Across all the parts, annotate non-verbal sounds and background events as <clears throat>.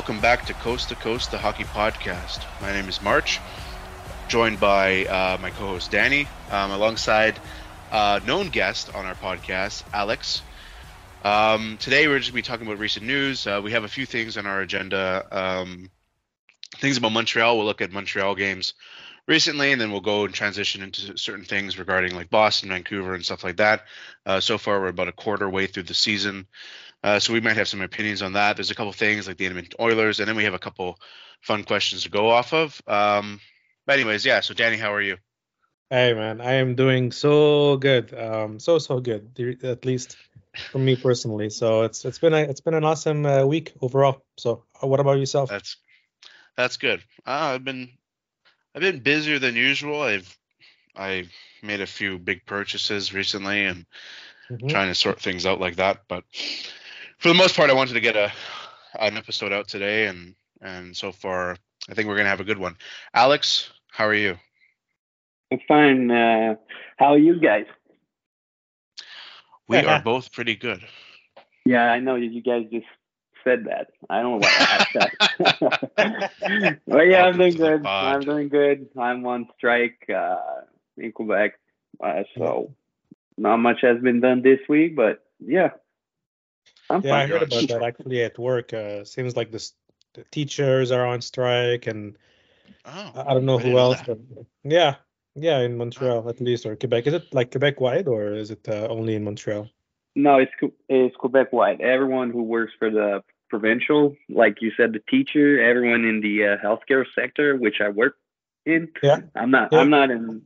Welcome back to Coast to Coast, the hockey podcast. My name is March, joined by uh, my co host Danny, um, alongside a known guest on our podcast, Alex. Um, today, we're just going to be talking about recent news. Uh, we have a few things on our agenda. Um, things about Montreal. We'll look at Montreal games recently, and then we'll go and transition into certain things regarding like Boston, Vancouver, and stuff like that. Uh, so far, we're about a quarter way through the season. Uh, so we might have some opinions on that. There's a couple things like the Edmonton Oilers, and then we have a couple fun questions to go off of. Um, but anyways, yeah. So Danny, how are you? Hey man, I am doing so good. Um, so so good, at least for me personally. So it's it's been a it's been an awesome uh, week overall. So uh, what about yourself? That's that's good. Uh, I've been I've been busier than usual. I've I made a few big purchases recently and mm-hmm. trying to sort things out like that. But for the most part, I wanted to get a an episode out today, and and so far, I think we're gonna have a good one. Alex, how are you? I'm fine. Uh, how are you guys? We are <laughs> both pretty good. Yeah, I know you guys just said that. I don't know why I asked that. <laughs> but yeah, I'm doing good. I'm doing good. I'm on strike uh, in Quebec, uh, so not much has been done this week. But yeah, I'm yeah, I heard about that <laughs> actually at work. Uh, seems like the teachers are on strike, and oh, I don't know who else. But yeah, yeah, in Montreal at least or Quebec. Is it like Quebec wide or is it uh, only in Montreal? No, it's it's Quebec wide. Everyone who works for the provincial, like you said, the teacher, everyone in the uh, healthcare sector, which I work in. Yeah. I'm not. Yeah. I'm not in.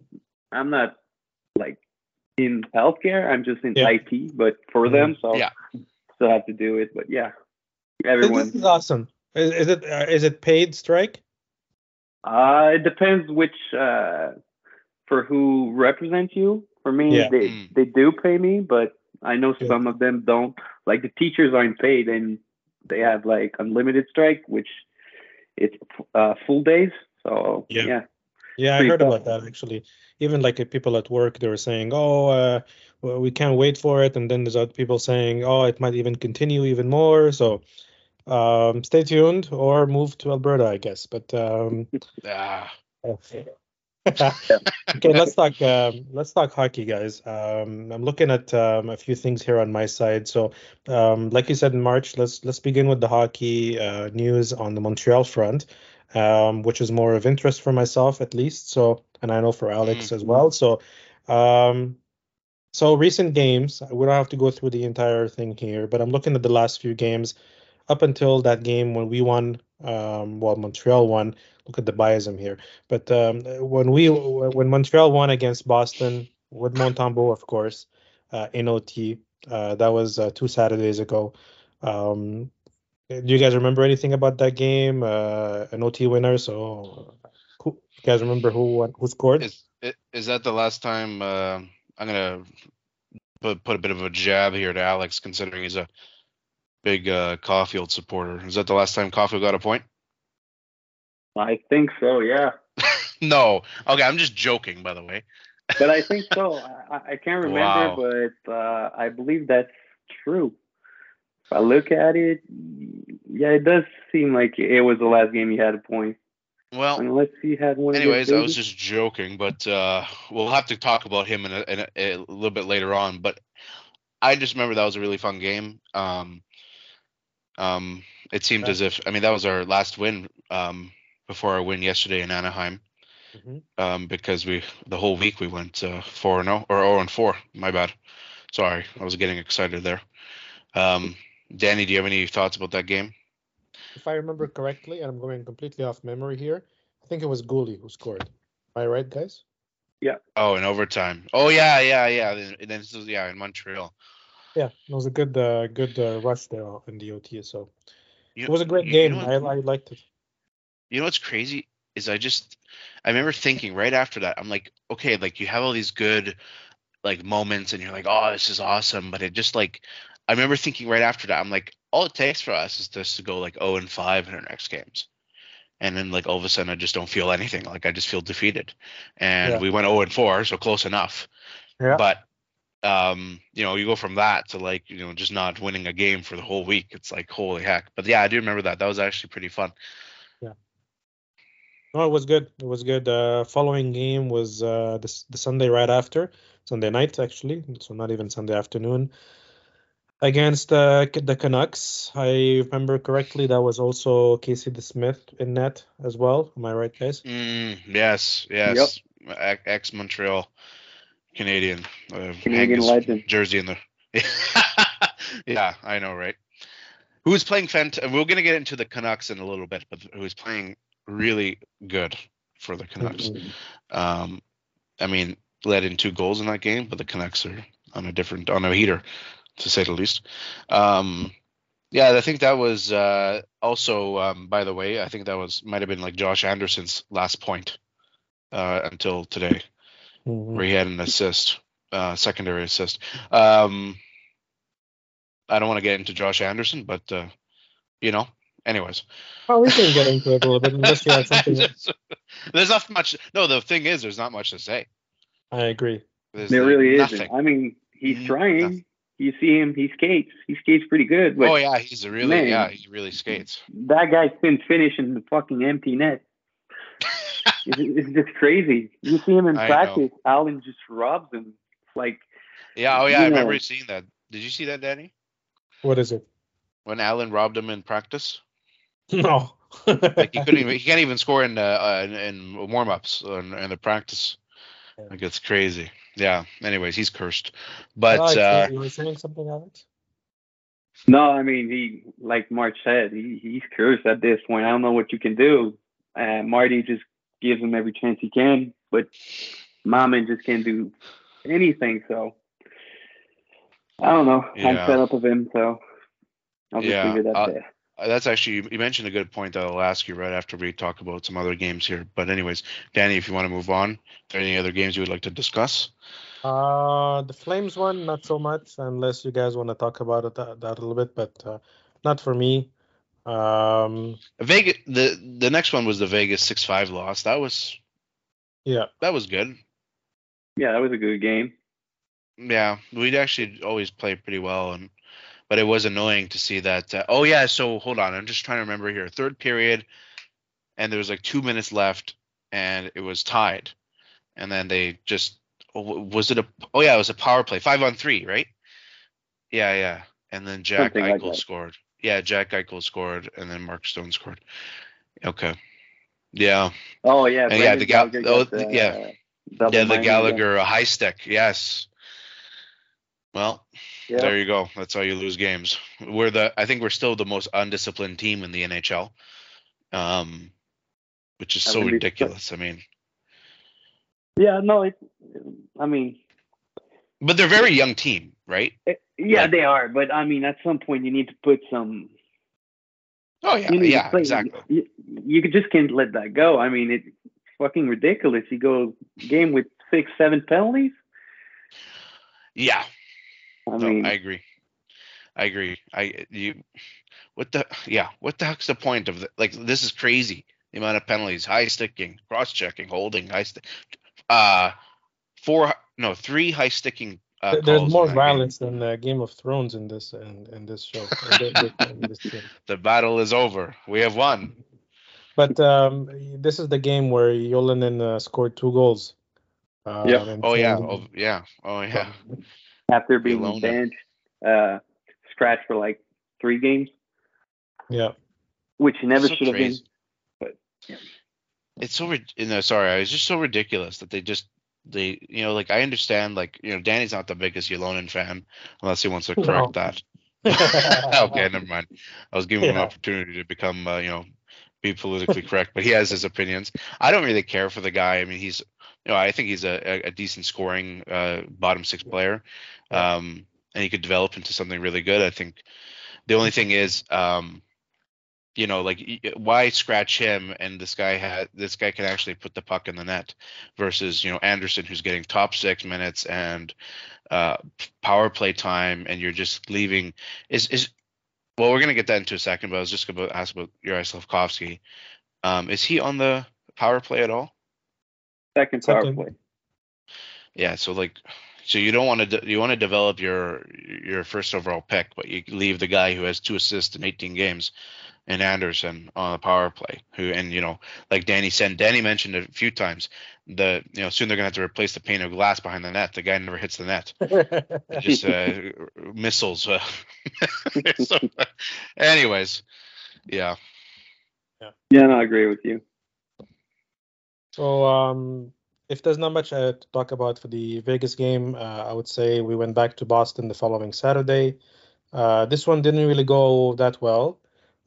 I'm not like in healthcare. I'm just in yeah. IT, but for mm-hmm. them, so yeah still have to do it. But yeah, everyone. This is awesome. Is, is it uh, is it paid strike? Uh, it depends which uh, for who represents you. For me, yeah. they mm. they do pay me, but I know yeah. some of them don't. Like the teachers aren't paid, and they have like unlimited strike, which it's uh, full days. So yeah, yeah, yeah I heard tough. about that actually. Even like people at work, they were saying, "Oh, uh, well, we can't wait for it. And then there's other people saying, oh, it might even continue even more. So um, stay tuned or move to Alberta, I guess. But um, <laughs> ah. <laughs> okay, let's talk. Um, let's talk hockey, guys. Um, I'm looking at um, a few things here on my side. So, um, like you said in March, let's let's begin with the hockey uh, news on the Montreal front, um, which is more of interest for myself at least. So, and I know for Alex mm. as well. So, um, so recent games, we don't have to go through the entire thing here, but I'm looking at the last few games up until that game when we won. Um, well, Montreal won. Look at the biasm here. But um, when we when Montreal won against Boston with Montembeault, of course, uh, in OT, uh, that was uh, two Saturdays ago. Um, do you guys remember anything about that game? Uh, an OT winner. So, who, you guys remember who who scored? Is, is that the last time? I'm gonna put put a bit of a jab here to Alex, considering he's a big uh, Caufield supporter. Is that the last time Caufield got a point? I think so. Yeah. <laughs> no. Okay, I'm just joking, by the way. but I think so. I, I can't remember, wow. but uh, I believe that's true. If I look at it, yeah, it does seem like it was the last game he had a point. Well, unless he had one. Anyways, I was just joking, but uh, we'll have to talk about him in a, in a, a, little bit later on. But I just remember that was a really fun game. Um, um, it seemed as if I mean that was our last win um, before our win yesterday in Anaheim. Mm-hmm. Um, because we the whole week we went uh, four and zero or zero and four. My bad. Sorry, I was getting excited there. Um, Danny, do you have any thoughts about that game? If I remember correctly, and I'm going completely off memory here, I think it was Guhle who scored. Am I right, guys? Yeah. Oh, in overtime. Oh yeah, yeah, yeah. And then this was yeah in Montreal. Yeah, it was a good uh, good uh, rush there in the OT. So you, it was a great game. I, I liked it. You know what's crazy is I just I remember thinking right after that I'm like okay like you have all these good like moments and you're like oh this is awesome but it just like I remember thinking right after that I'm like all it takes for us is just to go like 0 and 5 in our next games. And then like all of a sudden I just don't feel anything. Like I just feel defeated. And yeah. we went 0 and 4, so close enough. Yeah. But um, you know, you go from that to like, you know, just not winning a game for the whole week. It's like holy heck. But yeah, I do remember that. That was actually pretty fun. Yeah. No, it was good. It was good. Uh, following game was uh, the the Sunday right after Sunday night actually, so not even Sunday afternoon against uh, the Canucks. I remember correctly that was also Casey DeSmith in net as well. Am I right, guys? Mm, yes, yes. Yep. Ex Montreal Canadian. Uh, Canadian legend. Jersey in there. <laughs> yeah, I know, right? Who's playing fant? We're gonna get into the Canucks in a little bit, but who's playing really good for the Canucks? Mm-hmm. Um, I mean, led in two goals in that game, but the Canucks are on a different on a heater, to say the least. Um, yeah, I think that was uh, also, um, by the way, I think that was might have been like Josh Anderson's last point uh, until today mm-hmm. where he had an assist, uh, secondary assist. Um, I don't want to get into Josh Anderson, but uh, you know, anyways. Oh, we can get into it a little bit unless you have <laughs> something. there's not much. No, the thing is, there's not much to say. I agree. There's there really isn't. I mean, he's mm-hmm. trying. Nothing. You see him, he skates. He skates pretty good. But, oh yeah, he's a really man, yeah, he really skates. That guy's been finishing the fucking empty net <laughs> it's, it's, just crazy. You see him in I practice, know. Allen just robs him. like yeah, oh yeah, I know. remember seeing that. Did you see that, Danny? What is it? When Allen robbed him in practice. <laughs> No. like he couldn't even, he can't even score in uh, uh in, in warm ups in, in the practice. Yeah. Like it's crazy. Yeah. Anyways, he's cursed. But oh, uh, you were saying something, Alex? No, I mean he, like March said, he, he's cursed at this point. I don't know what you can do. Uh, Marty just gives him every chance he can, but Maman just can't do anything. So I don't know. Yeah. I'm fed up of him, so I'll just yeah. leave it at uh, that. That's actually you mentioned a good point that I'll ask you right after we talk about some other games here. But anyways, Danny, if you want to move on, are there any other games you would like to discuss? Uh, the Flames one, not so much, unless you guys want to talk about it that, that a little bit, but uh, not for me. Um, Vegas. The the next one was the Vegas six five loss. That was. Yeah. That was good. Yeah, that was a good game. Yeah, we'd actually always play pretty well, and but it was annoying to see that. Uh, oh yeah, so hold on, I'm just trying to remember here. Third period, and there was like two minutes left, and it was tied, and then they just oh, was it a oh yeah it was a power play five on three right? Yeah yeah, and then Jack Something Eichel like scored. Yeah, Jack Eichel scored, and then Mark Stone scored. Okay. Yeah. Oh yeah. Yeah, the Gal- oh, the, yeah. Yeah, the Gallagher uh, high stick. Yes. Well, yeah. there you go. That's how you lose games. We're the I think we're still the most undisciplined team in the NHL. Um which is so ridiculous. I mean Yeah, no, it I mean But they're very young team, right? It, yeah, like, they are, but I mean, at some point, you need to put some. Oh yeah, yeah, exactly. You, you just can't let that go. I mean, it's fucking ridiculous. You go game with six, seven penalties. Yeah, I mean, I agree. I agree. I you, what the yeah? What the heck's the point of the, like this is crazy. The amount of penalties, high sticking, cross checking, holding, high stick, uh, four no three high sticking uh, There's more violence game. than uh, Game of Thrones in this in, in this show. in this <laughs> the battle is over. We have won. But um, this is the game where Ylönen uh, scored two goals. Uh, yeah. Oh yeah. Oh yeah. Oh yeah. After being Ylönen. benched, uh, scratched for like three games. Yeah. Which he never so should have been. But yeah. It's so. You know, sorry, it's just so ridiculous that they just they you know like I understand like you know Danny's not the biggest Ylönen fan unless he wants to correct no. that. <laughs> okay, never mind. I was giving yeah. him an opportunity to become uh, you know be politically correct, but he has his opinions. I don't really care for the guy. I mean, he's you know I think he's a, a decent scoring uh, bottom six player, um, and he could develop into something really good. I think the only thing is um, you know, like why scratch him and this guy had this guy can actually put the puck in the net versus you know Anderson who's getting top six minutes and uh, power play time and you're just leaving is is well we're gonna get that into a second but I was just gonna ask about Juraj Slafkovsky. Um, is he on the power play at all? Second power play. Yeah, so like So you don't want to de- you want to develop your your first overall pick, but you leave the guy who has two assists in 18 games, and Anderson on the power play. Who and you know, like Danny said, Danny mentioned it a few times. The you know soon they're gonna have to replace the pane of glass behind the net. The guy never hits the net. just uh, <laughs> missiles. Uh, <laughs> so, anyways, yeah. Yeah. Yeah, no, I agree with you. So um, if there's not much uh, to talk about for the Vegas game, uh, I would say we went back to Boston the following Saturday. Uh, this one didn't really go that well.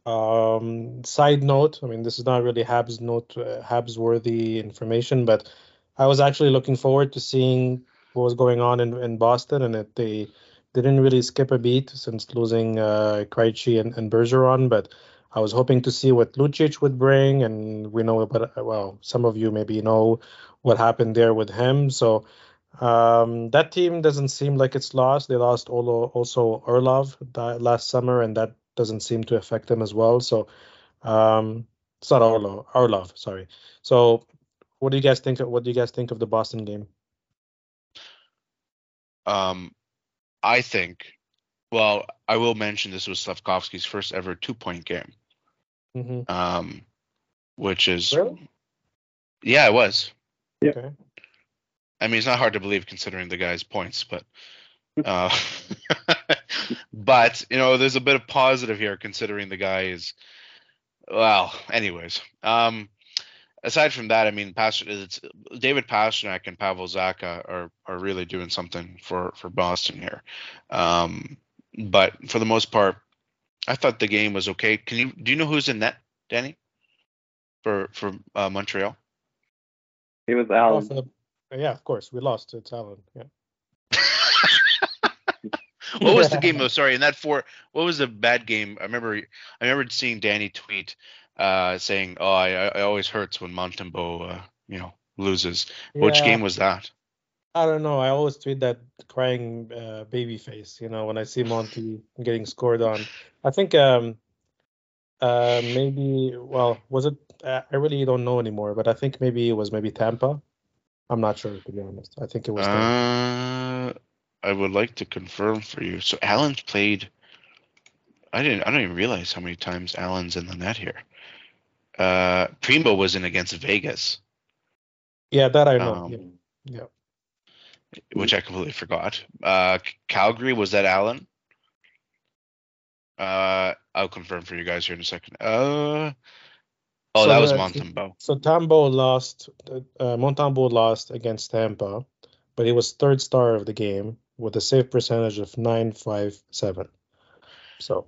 Um, side note, I mean, this is not really Habs note, uh, Habs worthy information, but I was actually looking forward to seeing what was going on in, in Boston, and it, they didn't really skip a beat since losing uh, Krejci and, and Bergeron, but I was hoping to see what Lucic would bring, and we know about well, some of you maybe know what happened there with him. So um, that team doesn't seem like it's lost. They lost Olo, also Orlov last summer, and that doesn't seem to affect them as well. So um, it's not Orlov, Orlov, sorry. So what do you guys think? Of, what do you guys think of the Boston game? Um, I think. Well, I will mention this was Slafkovsky's first ever two-point game. Mm-hmm. Um, which is really? yeah, it was. Yeah. Okay. I mean, it's not hard to believe considering the guy's points, but <laughs> uh, <laughs> but you know, there's a bit of positive here considering the guy is well. Anyways, um, aside from that, I mean, Pastor, it's David Pastrnak and Pavel Zacha are are really doing something for for Boston here. Um, but for the most part, I thought the game was okay. Can you do you know who's in net, Danny? For for uh, Montreal. It was Allen. Oh, the, yeah, of course we lost. It's Allen. Yeah. <laughs> what was the game <laughs> though? Sorry, in that four, what was the bad game? I remember, I remember seeing Danny tweet uh, saying, "Oh, I, I always hurts when Montembeault, uh, you know, loses." Yeah. Which game was that? I don't know. I always tweet that crying uh, baby face. You know, when I see Monty getting scored on. I think um, uh, maybe. Well, was it? I really don't know anymore. But I think maybe it was maybe Tampa. I'm not sure to be honest. I think it was. Uh, I would like to confirm for you. So Allen's played. I didn't. I don't even realize how many times Allen's in the net here. Uh, Primeau was in against Vegas. Yeah, that I know. Um, yeah. yeah which I completely forgot. Uh, Calgary was that Allen? Uh, I'll confirm for you guys here in a second. Uh, oh, so that was Montembeault. So Tambo lost. Uh, Montembeault lost against Tampa, but he was third star of the game with a save percentage of nine five seven. So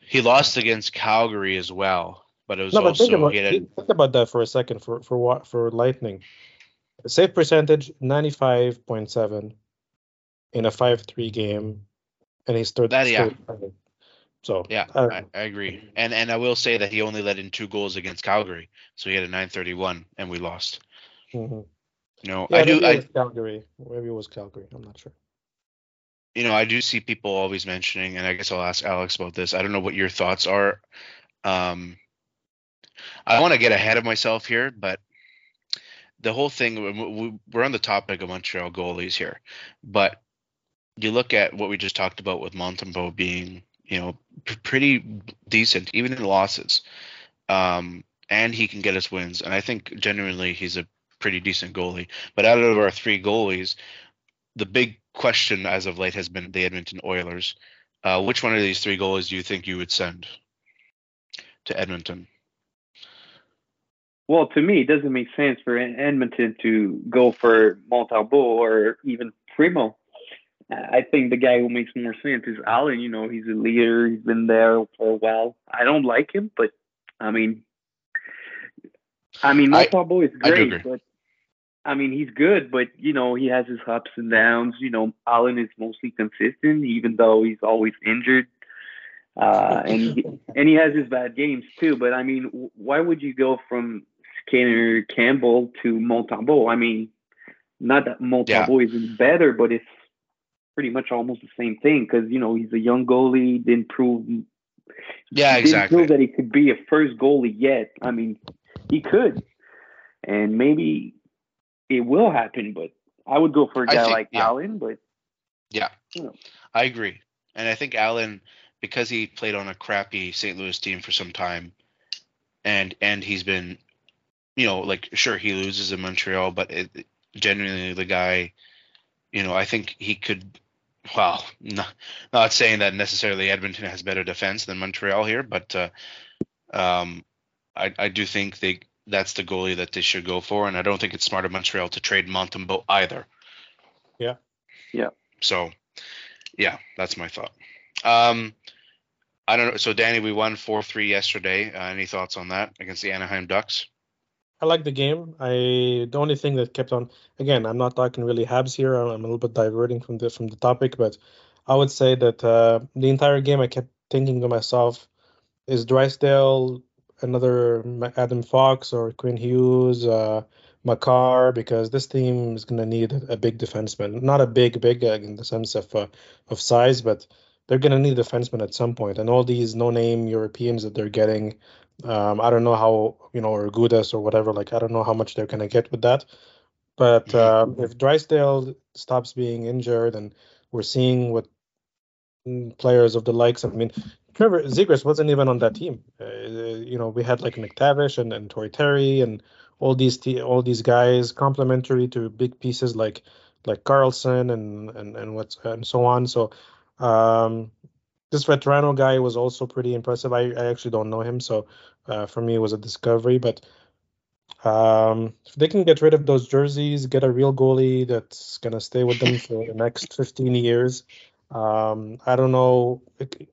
he lost against Calgary as well, but it was no, also think about, think about that for a second for for what for Lightning. Save percentage 95.7 in a 5-3 game, and he's third. That yeah. So yeah, uh, I, I, agree, <clears throat> and and I will say that he only let in two goals against Calgary, so he had a 931, and we lost. Mm-hmm. You know, yeah, I do. I, Calgary, maybe it was Calgary. I'm not sure. You know, I do see people always mentioning, and I guess I'll ask Alex about this. I don't know what your thoughts are. Um, I want to get ahead of myself here, but the whole thing we're on the topic of Montreal goalies here, but you look at what we just talked about with Montembeault being, you know, p- pretty decent even in losses, um, and he can get us wins. And I think genuinely he's a pretty decent goalie. But out of our three goalies, the big question as of late has been the Edmonton Oilers. Uh, which one of these three goalies do you think you would send to Edmonton? Well, to me, it doesn't make sense for Edmonton to go for Montembeault or even Primeau. I think the guy who makes more sense is Allen. You know, he's a leader. He's been there for a while. I don't like him, but I mean, I mean, Montembeault is great, I but I mean, he's good, but you know, he has his ups and downs. You know, Allen is mostly consistent, even though he's always injured. Uh, and he, and he has his bad games too. But I mean, why would you go from Skinner Campbell to Montembeault. I mean, not that Montembeault yeah. isn't better, but it's pretty much almost the same thing because you know he's a young goalie, didn't prove. Yeah, exactly. Didn't prove that he could be a first goalie yet. I mean, he could, and maybe it will happen, but I would go for a guy think, like yeah. Allen, but yeah, you know. I agree, and I think Allen because he played on a crappy St. Louis team for some time, and and he's been, you know, like sure he loses in Montreal, but it, genuinely the guy, you know, I think he could. Well, not, not saying that necessarily Edmonton has better defense than Montreal here, but uh, um, I, I do think they that's the goalie that they should go for, and I don't think it's smart of Montreal to trade Montembeault either. Yeah. Yeah. So, yeah, that's my thought. Um, I don't know. So, Danny, we won four three yesterday. Uh, any thoughts on that against the Anaheim Ducks? I like the game. I the only thing that kept on again, I'm not talking really Habs here. I'm a little bit diverting from the from the topic, but I would say that uh, the entire game I kept thinking to myself, is Drysdale another Adam Fox or Quinn Hughes, uh, Makar, because this team is to need a big defenseman. Not a big, big uh, in the sense of uh, of size, but they're to need a defenseman at some point. And all these no-name Europeans that they're getting, um, I don't know how you know or Gudas or whatever. Like I don't know how much they're going to get with that. But uh, if Drysdale stops being injured, and we're seeing what mm, players of the likes. I mean, Trevor Zegras wasn't even on that team. Uh, you know, we had like McTavish and, and Troy Terry and all these te- all these guys complementary to big pieces like like Carlsson and and and what's and so on. So um, this Vatrano guy was also pretty impressive. I, I actually don't know him, so uh, for me it was a discovery. But um, if they can get rid of those jerseys, get a real goalie that's gonna stay with them for the next <laughs> 15 years. Um, I don't know. It,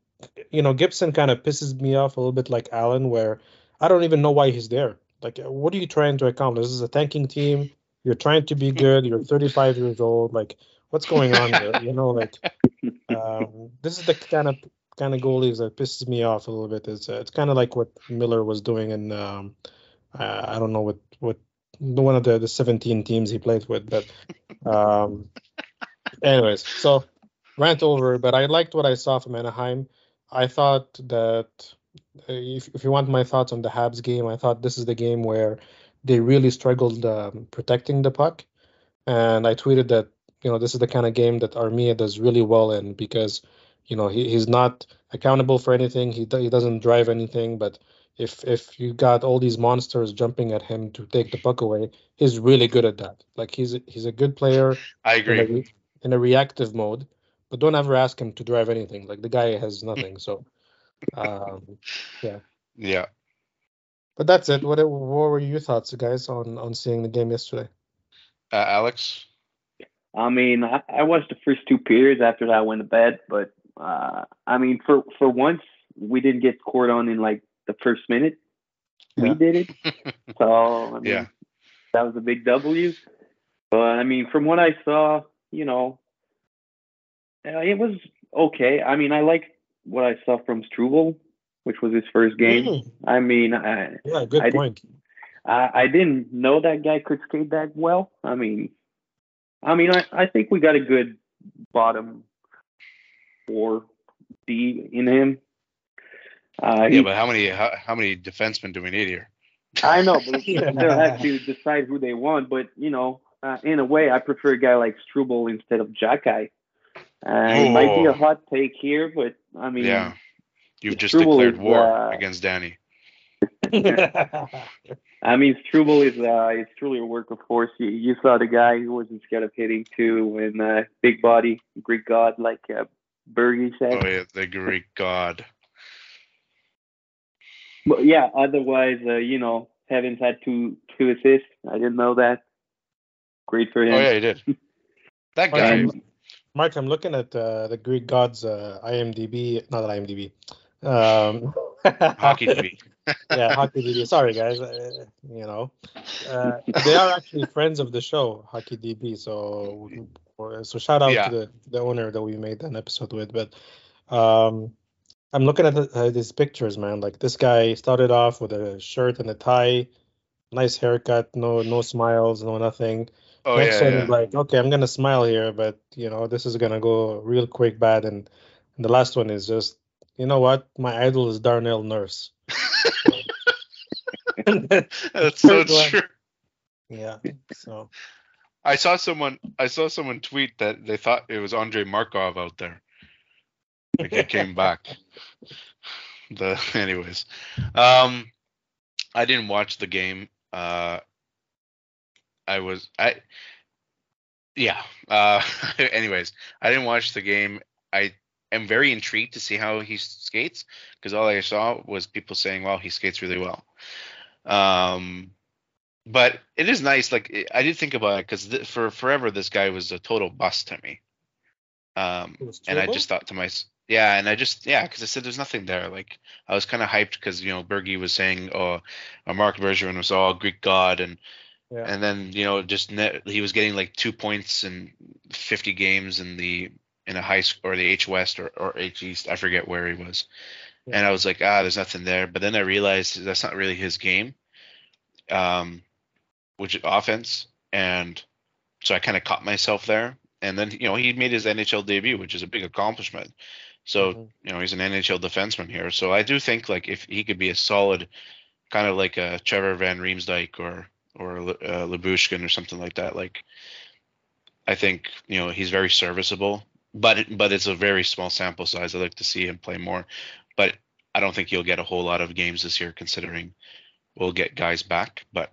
you know, Gibson kind of pisses me off a little bit like Allen, where I don't even know why he's there. Like, what are you trying to accomplish? This is a tanking team. You're trying to be <laughs> good. You're 35 years old. Like, what's going on there? You know, <laughs> like, um, this is the kind of kind of goalies that pisses me off a little bit. It's uh, it's kind of like what Miller was doing in um, uh, I don't know what what one of the the 17 teams he played with, but um, anyways, so rant over. But I liked what I saw from Anaheim. I thought that uh, if, if you want my thoughts on the Habs game, I thought this is the game where they really struggled um, protecting the puck. And I tweeted that, you know, this is the kind of game that Armia does really well in because, you know, he, he's not accountable for anything. He, he doesn't drive anything. But if if you got all these monsters jumping at him to take the puck away, he's really good at that. Like he's he's a good player. <laughs> I agree. In a, in a reactive mode but don't ever ask him to drive anything. Like the guy has nothing. So, um, yeah. Yeah. But that's it. What, what were your thoughts, guys, on on seeing the game yesterday? Uh, Alex. I mean, I, I, watched the first two periods. After that, I went to bed. But uh, I mean, for for once, we didn't get scored on in like the first minute. Yeah. We did it. <laughs> so I mean, yeah, that was a big W. But I mean, from what I saw, you know, uh, it was okay. I mean, I like what I saw from Struble, which was his first game. Mm. I mean, I, yeah, good I point. I, I didn't know that guy could skate that well. I mean, I mean, I, I think we got a good bottom four D in him. Uh, yeah, but how many how, how many defensemen do we need here? <laughs> I know, but <laughs> they'll have to decide who they want. But you know, uh, in a way, I prefer a guy like Struble instead of Xhekaj. Uh, it might be a hot take here, but I mean, yeah, you've just declared war uh, against Danny. <laughs> I mean, Struble is uh, it's truly a work of force. You, you saw the guy who wasn't scared of hitting too, and uh, big body, Greek god, like uh, Bergie said. Oh yeah, the Greek god. But yeah, otherwise, uh, you know, Evans had two two assists. I didn't know that. Great for him. Oh yeah, he did. <laughs> That guy. Mark, I'm looking at uh, the Greek gods uh, IMDb, not IMDb. Um, <laughs> hockey DB. Yeah, hockey DB. Sorry, guys. Uh, you know, uh, they are actually friends of the show, Hockey DB. So, so shout out yeah. to the the owner that we made an episode with. But um, I'm looking at the, uh, these pictures, man. Like this guy started off with a shirt and a tie, nice haircut, no no smiles, no nothing. Oh Next yeah, yeah. like, okay, I'm gonna smile here, but you know, this is gonna go real quick bad. And, and the last one is just, you know what? My idol is Darnell Nurse. <laughs> <laughs> That's so true. Yeah. So I saw someone I saw someone tweet that they thought it was Andre Markov out there. Like he came <laughs> back. The anyways. Um I didn't watch the game. Uh I was I yeah. Uh <laughs> anyways, I didn't watch the game. I am very intrigued to see how he skates because all I saw was people saying, "Well, he skates really well." Um, but it is nice. Like I did think about it because th- for forever this guy was a total bust to me. Um, and I just thought to myself, yeah, and I just yeah, because I said there's nothing there. Like I was kind of hyped because you know Bergie was saying, oh, Marc Bergevin was all Greek god, and yeah. and then you know just net, he was getting like two points in 50 games in the in a high school or the H West or, or H East. I forget where he was. Yeah. And I was like, ah, there's nothing there. But then I realized that's not really his game, um, which is offense. And so I kind of caught myself there. And then, you know, he made his NHL debut, which is a big accomplishment. So, mm-hmm. you know, he's an NHL defenseman here. So I do think like if he could be a solid, kind of like a Trevor Van Riemsdyk or or uh, Lyubushkin or something like that, like I think you know he's very serviceable but but it's a very small sample size. I'd like to see him play more, but I don't think you'll get a whole lot of games this year, considering we'll get guys back. But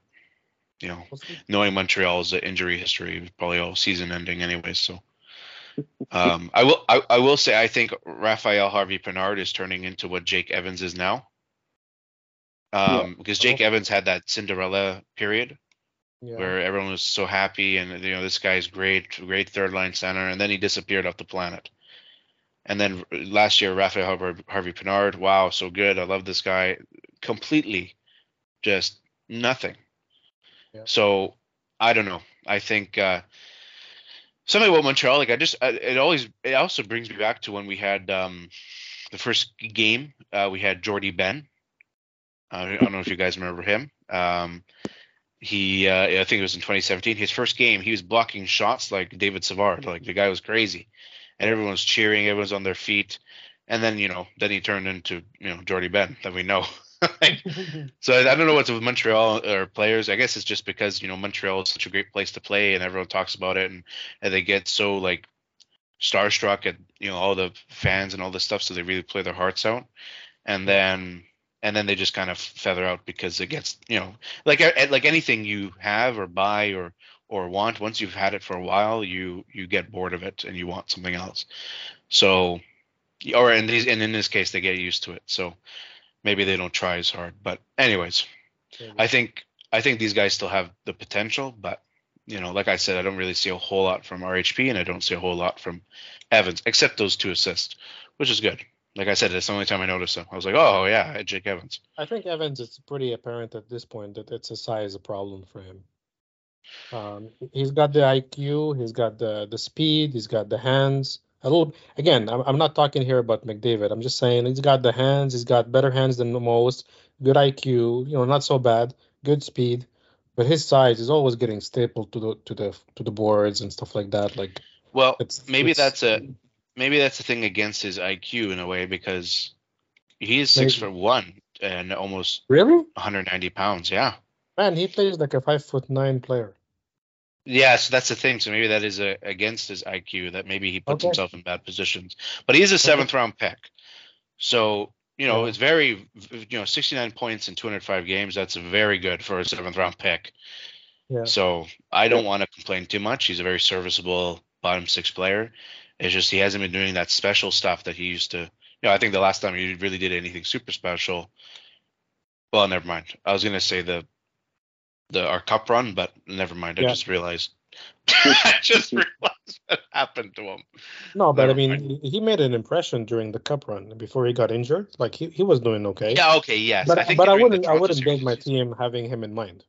you know, knowing Montreal's injury history, probably all season ending anyway. So um, I will I, I will say I think Raphael Harvey Pinard is turning into what Jake Evans is now. Um, yeah. because Jake Evans had that Cinderella period yeah. where everyone was so happy and you know this guy's great, great third line center, and then he disappeared off the planet. And then last year, Raphael Harvey, Harvey Pinard, wow, so good. I love this guy. Completely, just nothing. Yeah. So I don't know. I think uh, something about Montreal, like I just, it always, it also brings me back to when we had um, the first game. Uh, we had Jordie Benn. Uh, I don't know if you guys remember him. Um, he uh, I think it was in 2017. His first game, he was blocking shots like David Savard. Like the guy was crazy, and everyone was cheering. Everyone's on their feet, and then you know, then he turned into you know Jordie Benn that we know. <laughs> <laughs> so I don't know what's with Montreal or players. I guess it's just because you know Montreal is such a great place to play, and everyone talks about it, and, and they get so like starstruck at you know all the fans and all this stuff, so they really play their hearts out. And then and then they just kind of feather out because it gets you know like like anything you have or buy or or want once you've had it for a while you you get bored of it and you want something else. So or in these and in this case they get used to it. So maybe they don't try as hard. But anyways i think i think these guys still have the potential but you know like i said i don't really see a whole lot from rhp and i don't see a whole lot from evans except those two assists which is good. Like I said, it's the only time I noticed them. I was like, oh yeah, Jake Evans. I think Evans, it's pretty apparent at this point that it's a size problem for him. Um, he's got the IQ, he's got the the speed, he's got the hands. A little again, I'm, I'm not talking here about McDavid. I'm just saying he's got the hands, he's got better hands than most, good IQ, you know, not so bad, good speed, but his size is always getting stapled to the to the to the boards and stuff like that. Like, well, it's, maybe it's, that's a maybe that's the thing against his IQ in a way because he is six maybe. foot one and almost really 190 pounds. Yeah. Man, he plays like a five foot nine player. Yeah, so that's the thing. So maybe that is a, against his IQ that maybe he puts okay. himself in bad positions. But he is a seventh round pick. So, you know, yeah. it's very, you know, 69 points in 205 games. That's very good for a seventh round pick. Yeah. So I don't yeah. want to complain too much. He's a very serviceable bottom six player. It's just he hasn't been doing that special stuff that he used to. You know, I think the last time he really did anything super special. Well, never mind. I was gonna say the the our cup run, but never mind. I yeah. just realized. <laughs> I just realized what happened to him. No, but never I mean, mind. he made an impression during the cup run before he got injured. Like he, he was doing okay. Yeah. Okay. Yes. But I, but I wouldn't I wouldn't build my team having him in mind.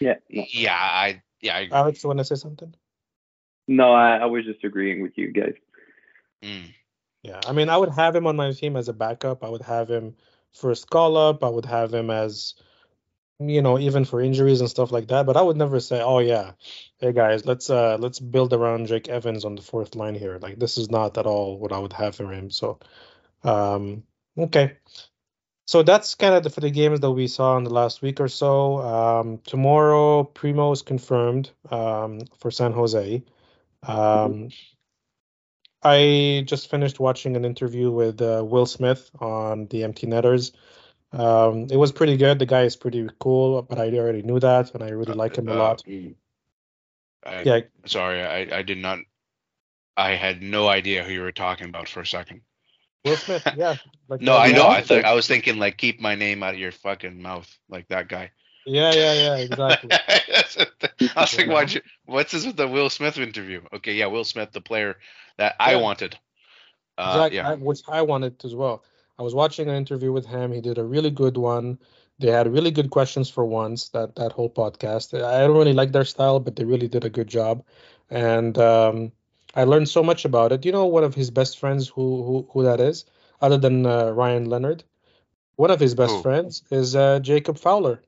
Yeah. Yeah. I yeah. I Alex, you want to say something? No, I, I was just agreeing with you guys. Mm. Yeah, I mean, I would have him on my team as a backup. I would have him first call up. I would have him as, you know, even for injuries and stuff like that. But I would never say, "Oh yeah, hey guys, let's uh let's build around Jake Evans on the fourth line here." Like this is not at all what I would have for him. So, um, okay. so that's kind of the, for the games that we saw in the last week or so. Um, tomorrow, Primeau is confirmed um, for San Jose. Um, I just finished watching an interview with uh, Will Smith on the Empty Netters. Um, it was pretty good. The guy is pretty cool, but I already knew that, and I really like him a uh, lot. I, yeah. Sorry, I, I did not. I had no idea who you were talking about for a second. Will Smith, yeah. <laughs> Like no, I know. I thought I was thinking like keep my name out of your fucking mouth, like that guy. Yeah, yeah, yeah, exactly. <laughs> I was thinking, why what's this with the Will Smith interview? Okay, yeah, Will Smith, the player that I wanted. Uh, exactly, yeah. I, which I wanted as well. I was watching an interview with him. He did a really good one. They had really good questions for once. That that whole podcast. I don't really like their style, but they really did a good job. And um, I learned so much about it. You know, one of his best friends, who who, who that is, other than uh, Ryan Leonard, one of his best friends is uh, Jacob Fowler.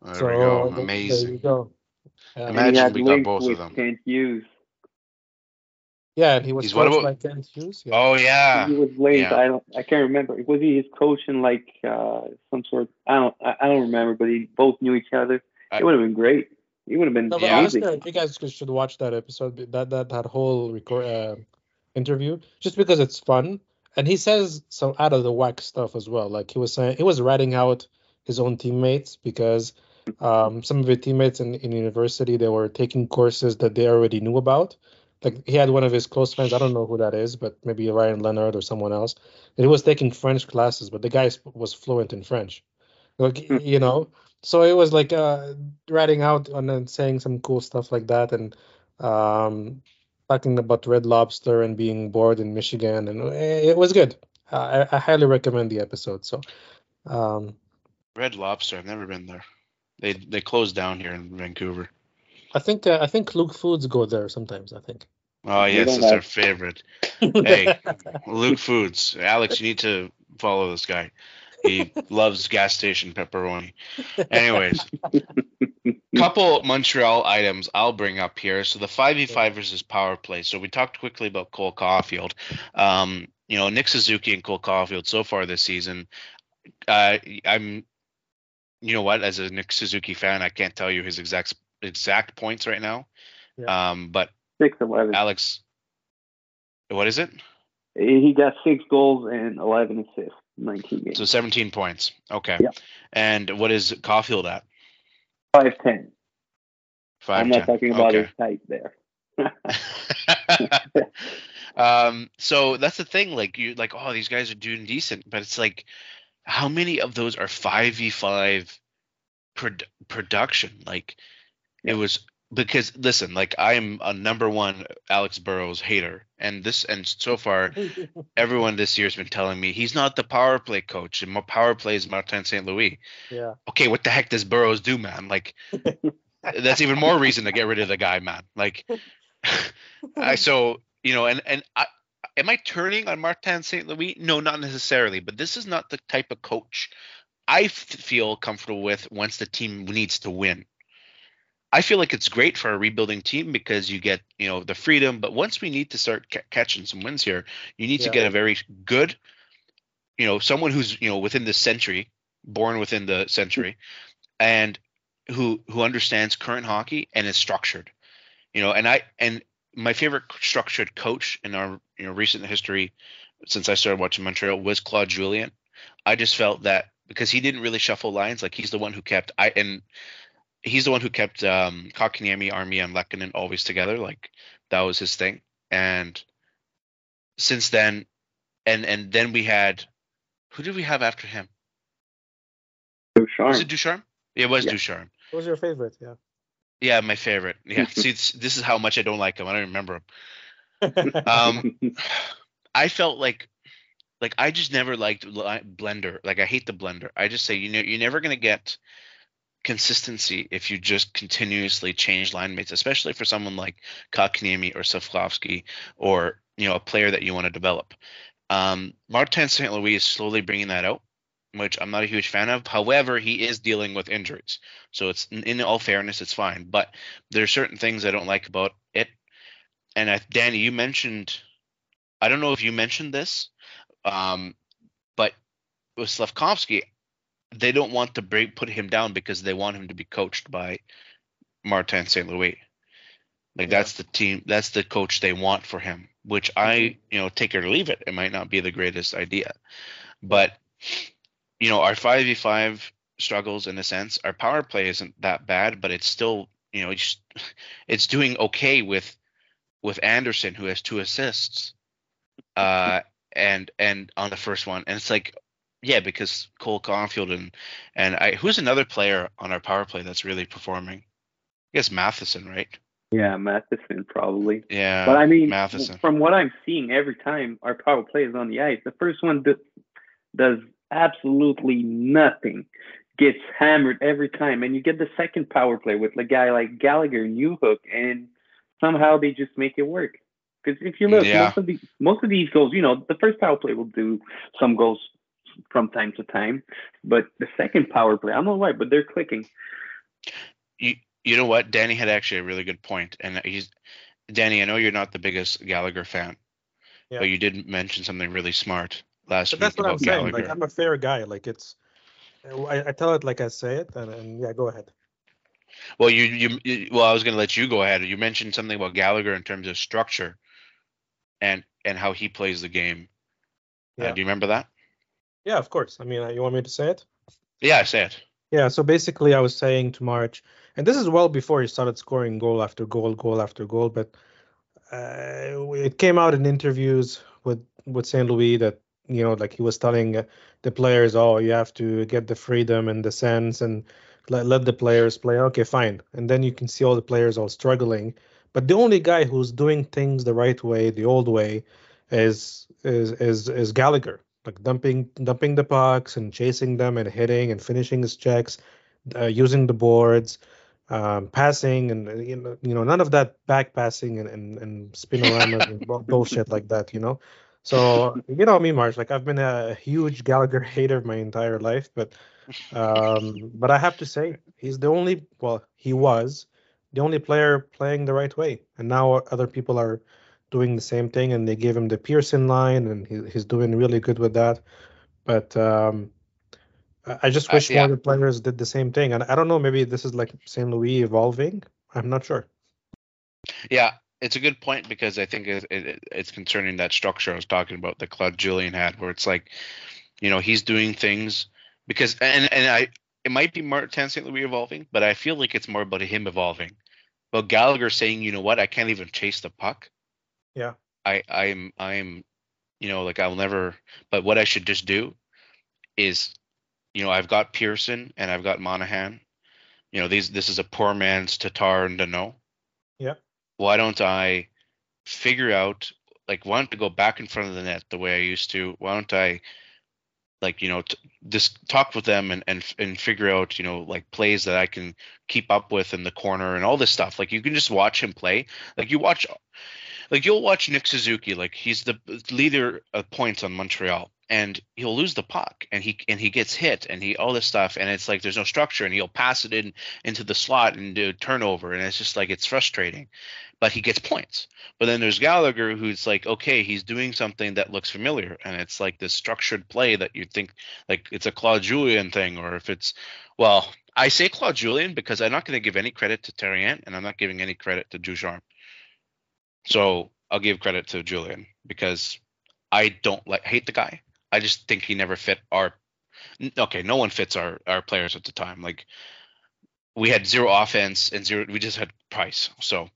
There so, we go. Amazing. There you go. Yeah. Imagine we got both of them. Kent Hughes. Yeah, and he was He's coached by Kent Hughes. Yeah. Oh yeah. He was late. Yeah. I don't. I can't remember. Was he his coach in like uh, some sort? I don't. I, don't remember. But he both knew each other. I, it would have been great. He would have been. No, yeah. honestly, you guys should watch that episode. That that that whole record uh, interview, just because it's fun, and he says some out of the whack stuff as well. Like he was saying, he was ratting out his own teammates because um, some of his teammates in, in university they were taking courses that they already knew about like he had one of his close friends. I don't know who that is, but maybe Ryan Leonard or someone else. And he was taking French classes, but the guy was fluent in French. Like hmm. you know, so it was like uh, writing out and then saying some cool stuff like that, and um, talking about Red Lobster and being bored in Michigan, and it was good. I, I highly recommend the episode. So, um, Red Lobster, I've never been there. They they closed down here in Vancouver. I think uh, I think Luke Foods go there sometimes. I think. Oh yes, it's our favorite. <laughs> hey, Luke Foods, Alex, you need to follow this guy. He <laughs> loves gas station pepperoni. Anyways, couple Montreal items I'll bring up here. So the five v five versus power play. So we talked quickly about Cole Caufield. Um, you know, Nick Suzuki and Cole Caufield so far this season. Uh, I'm, you know what? As a Nick Suzuki fan, I can't tell you his exact exact points right now. Yeah. Um, but six eleven. Alex, what is it? He got six goals and eleven assists, nineteen games. So seventeen points. Okay. Yeah. And what is Caufield at? Five ten. Five. I'm not talking about okay. his height there. <laughs> <laughs> um. So that's the thing. Like you, like oh, these guys are doing decent, but it's like, how many of those are five v five production? Like, it was because listen, like I am a number one Alex Burrows hater, and this and so far, <laughs> everyone this year has been telling me he's not the power play coach, and my power play is Martin St. Louis. Yeah. Okay, what the heck does Burrows do, man? Like, <laughs> that's even more reason to get rid of the guy, man. Like, <laughs> I so you know, and and I. Am I turning on Martin St. Louis? No, not necessarily. But this is not the type of coach I feel comfortable with once the team needs to win. I feel like it's great for a rebuilding team because you get you know the freedom. But once we need to start ca- catching some wins here, you need yeah. to get a very good, you know, someone who's you know within the century, born within the century, and who who understands current hockey and is structured. You know, and I and my favorite structured coach in our you know recent history since I started watching Montreal was Claude Julien. I just felt that because he didn't really shuffle lines, like he's the one who kept I and he's the one who kept um, Kotkaniemi, Armia, and Lehkonen always together. Like that was his thing. And since then, and and then we had who did we have after him? Ducharme. Was it Ducharme? Yeah, it was yeah. Ducharme. What was your favorite? Yeah. Yeah, my favorite. <laughs> Yeah. See, this is how much I don't like him. I don't remember him. <laughs> um, I felt like, like I just never liked blender. Like I hate the blender. I just say you know you're never gonna get consistency if you just continuously change line mates, especially for someone like Kotkaniemi or Slafkovsky or you know a player that you want to develop. Um, Martin St. Louis is slowly bringing that out, which I'm not a huge fan of. However, he is dealing with injuries, so it's in all fairness, it's fine. But there are certain things I don't like about it. And I, Danny, you mentioned, I don't know if you mentioned this, um, but with Slafkovsky, they don't want to break put him down because they want him to be coached by Martin St. Louis. Like yeah. that's the team, that's the coach they want for him. Which I, you know, take it or leave it. It might not be the greatest idea, but you know, our five v five struggles in a sense. Our power play isn't that bad, but it's still, you know, it's it's doing okay with with Anderson who has two assists, uh, and and on the first one, and it's like, yeah, because Cole Caufield and and I who's another player on our power play that's really performing. I guess Matheson, right? Yeah, Matheson probably. Yeah, but I mean, Matheson. from what I'm seeing every time our power play is on the ice, the first one does, does absolutely nothing, gets hammered every time, and you get the second power play with a guy like Gallagher, Newhook, and somehow they just make it work. Because if you look, yeah. most of these most of these goals, you know, the first power play will do some goals from time to time, but the second power play, I don't know why, but they're clicking. You you know what? Danny had actually a really good point, and he's Danny. I know you're not the biggest Gallagher fan, yeah. but you did mention something really smart last but week that's what I'm saying. Like I'm a fair guy. Like it's, I, I tell it like I say it, and, and yeah, go ahead. Well, you, you, you well, I was going to let you go ahead. You mentioned something about Gallagher in terms of structure, and and how he plays the game. Uh, yeah. Uh, do you remember that? Yeah, of course. I mean, uh, you want me to say it? Yeah, I say it. Yeah. So basically, I was saying to March, and this is well before he started scoring goal after goal, goal after goal, but uh, it came out in interviews with with St. Louis that you know, like he was telling the players, oh, you have to get the freedom and the sense and let, let the players play. Okay, fine. And then you can see all the players all struggling. But the only guy who's doing things the right way, the old way, is is is is Gallagher, like dumping dumping the pucks and chasing them and hitting and finishing his checks, uh, using the boards, um, passing and you know, you know none of that back passing and and, and spinoramas and <laughs> bullshit like that. You know, so you know me, March. Like I've been a huge Gallagher <laughs> hater my entire life, but um, but I have to say he's the only. Well, he was the only player playing the right way, and now other people are doing the same thing, and they gave him the Pearson line, and he, he's doing really good with that. But um, I just wish uh, yeah. more players did the same thing, and I don't know. Maybe this is like St. Louis evolving. I'm not sure. Yeah, it's a good point because I think it, it, it's concerning that structure I was talking about that Claude Julien had, where it's like, you know, he's doing things because and and I it might be Martin St. Louis evolving, but I feel like it's more about him evolving. But Gallagher saying, you know what, I can't even chase the puck. Yeah. I I'm I'm you know like I'll never. But what I should just do is, you know, I've got Pearson and I've got Monahan. You know, these this is a poor man's Tatar and Danault. Yeah why don't I figure out like why don't I go back in front of the net the way I used to? Why don't I like you know t- just talk with them and, and and figure out you know like plays that I can keep up with in the corner and all this stuff. Like you can just watch him play. Like you watch like you'll watch Nick Suzuki. Like he's the leader of points on Montreal and he'll lose the puck and he and he gets hit and he all this stuff and it's like there's no structure and he'll pass it in into the slot and do turnover and it's just like it's frustrating but he gets points but then there's Gallagher who's like okay he's doing something that looks familiar and it's like this structured play that you think like it's a Claude Julien thing or if it's well I say Claude Julien because I'm not going to give any credit to Therrien and I'm not giving any credit to Ducharme so I'll give credit to Julien because I don't like hate the guy I just think he never fit our. Okay, no one fits our our players at the time. Like we had zero offense and zero. We just had Price. So,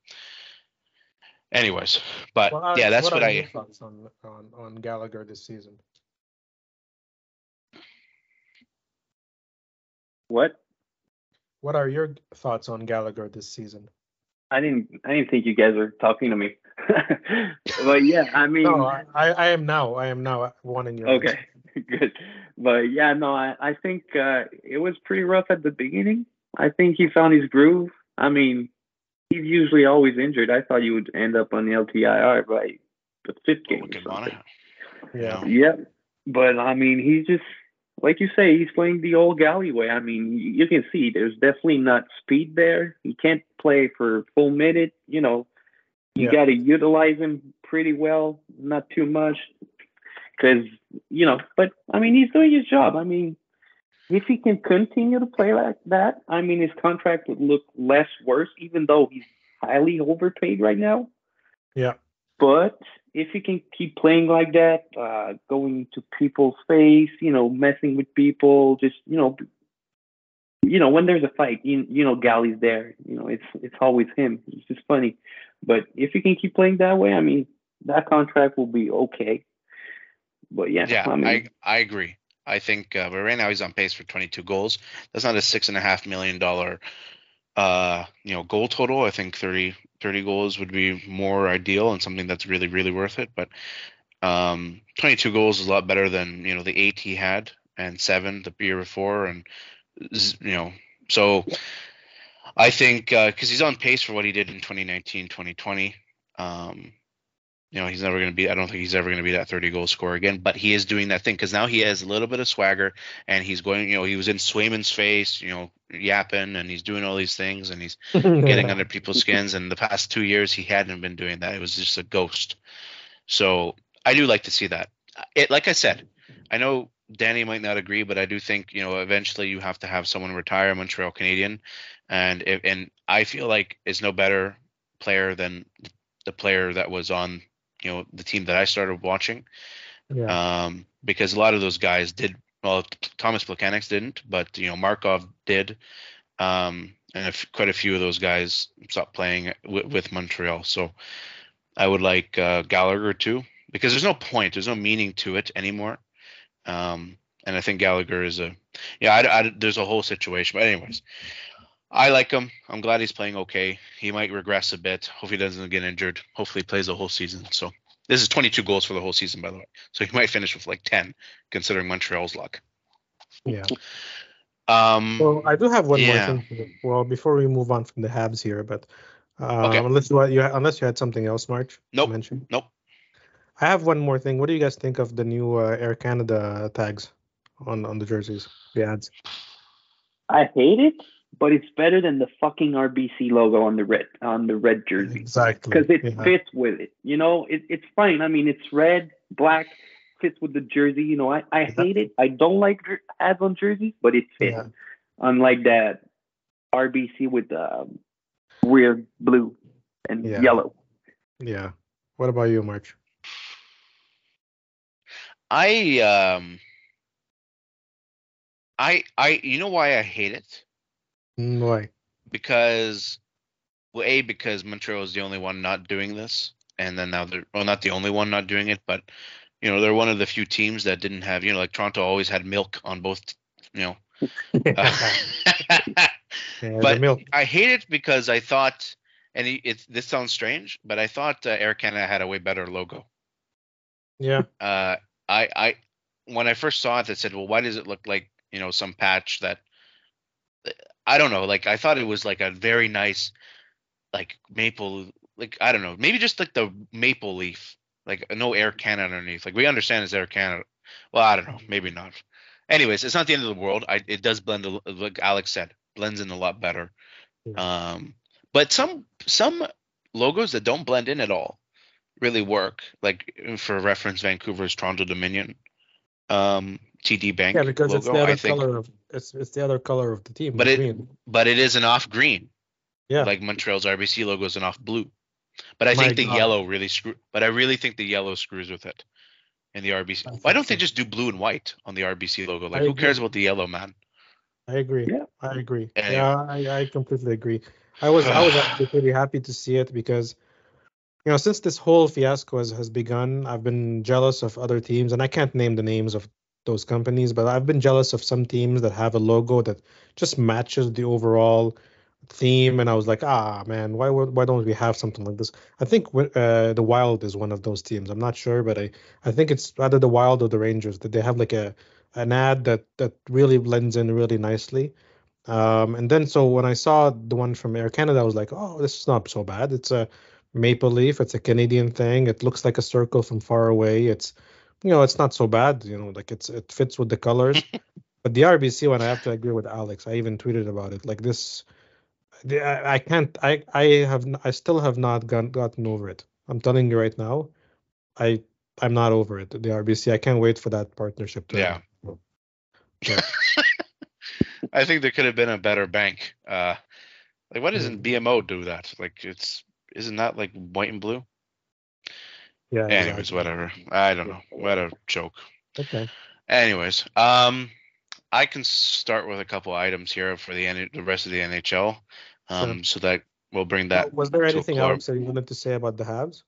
anyways, but well, yeah, that's what, what I. Thoughts on, on on Gallagher this season. What? What are your thoughts on Gallagher this season? I didn't. I didn't think you guys were talking to me. <laughs> but yeah, I mean, no, I, I am now. I am now one in your. Okay, <laughs> good. But yeah, no, I, I think uh, it was pretty rough at the beginning. I think he found his groove. I mean, he's usually always injured. I thought you would end up on the LTIR by the fifth game. Yeah. Yep. But I mean, he's just like you say, he's playing the old galley way. I mean, you can see there's definitely not speed there. He can't play for full minute. You know, you yeah. got to utilize him pretty well, not too much. because you know. But I mean, he's doing his job. I mean, if he can continue to play like that, I mean, his contract would look less worse, even though he's highly overpaid right now. Yeah. But if he can keep playing like that, uh, going to people's face, you know, messing with people, just you know, you know, when there's a fight, you, you know, Galley's there. You know, it's it's always him. It's just funny. But if he can keep playing that way, I mean, that contract will be okay. But yeah, yeah, I, mean, I I agree. I think, uh, but right now he's on pace for 22 goals. That's not a six and a half million dollar, uh, you know, goal total. I think 30 30 goals would be more ideal and something that's really really worth it. But um, 22 goals is a lot better than you know the eight he had and seven the year before, and you know, so I think because uh, he's on pace for what he did in 2019 2020. Um, you know, he's never going to be. I don't think he's ever going to be that 30 goal scorer again. But he is doing that thing because now he has a little bit of swagger, and he's going. You know, he was in Swayman's face. You know, yapping, and he's doing all these things, and he's <laughs> getting under people's skins. And the past two years, he hadn't been doing that. It was just a ghost. So I do like to see that. It, like I said, I know Danny might not agree, but I do think you know eventually you have to have someone retire Montreal Canadian, and if, and I feel like it's no better player than the player that was on you know the team that I started watching. Yeah. Um, because a lot of those guys did well. Tomas Plekanec didn't, but you know Markov did, um, and quite a few of those guys stopped playing w- with Montreal. So I would like uh, Gallagher too, because there's no point, there's no meaning to it anymore. Um, and I think Gallagher is a yeah. I, I, there's a whole situation, but anyways. I like him. I'm glad he's playing okay. He might regress a bit. Hope he doesn't get injured. Hopefully, he plays the whole season. So this is 22 goals for the whole season, by the way. So he might finish with like 10, considering Montreal's luck. Yeah. Um. Well, I do have one yeah. more thing. Well, before we move on from the Habs here, but uh, okay. unless you, you unless you had something else, March. Nope. Mention. Nope. I have one more thing. What do you guys think of the new uh, Air Canada tags on on the jerseys, the ads? I hate it but it's better than the fucking RBC logo on the red on the red jersey. Exactly. Because it yeah. fits with it. You know, it, it's fine. I mean, it's red, black, fits with the jersey. You know, I, I hate it. I don't like ads on jerseys, but it fits. Yeah. Unlike that RBC with the um, weird blue and yeah. yellow. Yeah. What about you, March? I um I I you know why I hate it? Mm, why? Because, well, a because Montreal is the only one not doing this, and then now they're well, not the only one not doing it, but you know they're one of the few teams that didn't have you know like Toronto always had milk on both, you know. <laughs> uh, yeah, <laughs> but I hate it because I thought, and it, it, this sounds strange, but I thought uh, Air Canada had a way better logo. Yeah. Uh, I I when I first saw it, I said, well, why does it look like you know some patch that I don't know. Like I thought it was like a very nice, like maple. Like I don't know. Maybe just like the maple leaf. Like no Air Canada underneath. Like we understand it's Air Canada. Well, I don't know. Maybe not. Anyways, it's not the end of the world. I, it does blend, a, like Alex said, blends in a lot better. Um, but some some logos that don't blend in at all really work. Like for reference, Vancouver's Toronto Dominion um, TD Bank. Yeah, because logo, it's the other color of it's it's the other color of the team. But it green. but it is an off green. Yeah. Like Montreal's RBC logo is an off blue. But I My think the God. yellow really screw. But I really think the yellow screws with it. In the RBC, why don't so. they just do blue and white on the RBC logo? Like, who cares about the yellow, man? I agree. Yeah. I agree. Anyway. Yeah, I, I completely agree. I was I was <sighs> actually pretty happy to see it because you know since this whole fiasco has, has begun, I've been jealous of other teams, and I can't name the names of those companies, but I've been jealous of some teams that have a logo that just matches the overall theme, and I was like, ah, man, why why don't we have something like this? I think uh, the Wild is one of those teams. I'm not sure, but I I think it's either the Wild or the Rangers that they have like a an ad that that really blends in really nicely. Um, and then so when I saw the one from Air Canada, I was like, oh, this is not so bad. It's a maple leaf. It's a Canadian thing. It looks like a circle from far away. It's you know, it's not so bad. You know, like it's it fits with the colors. <laughs> but the RBC one, I have to agree with Alex. I even tweeted about it. Like this, I, I can't. I I have I still have not gotten gotten over it. I'm telling you right now. I I'm not over it. The RBC. I can't wait for that partnership. To yeah. <laughs> I think there could have been a better bank. Uh, like, why doesn't BMO do that? Like, it's isn't that like white and blue? Yeah. Anyways, exactly. whatever. I don't know. What a joke. Okay. Anyways, um, I can start with a couple items here for the the rest of the NHL, um, sure. so that we'll bring that. Was there anything else that you wanted to say about the Habs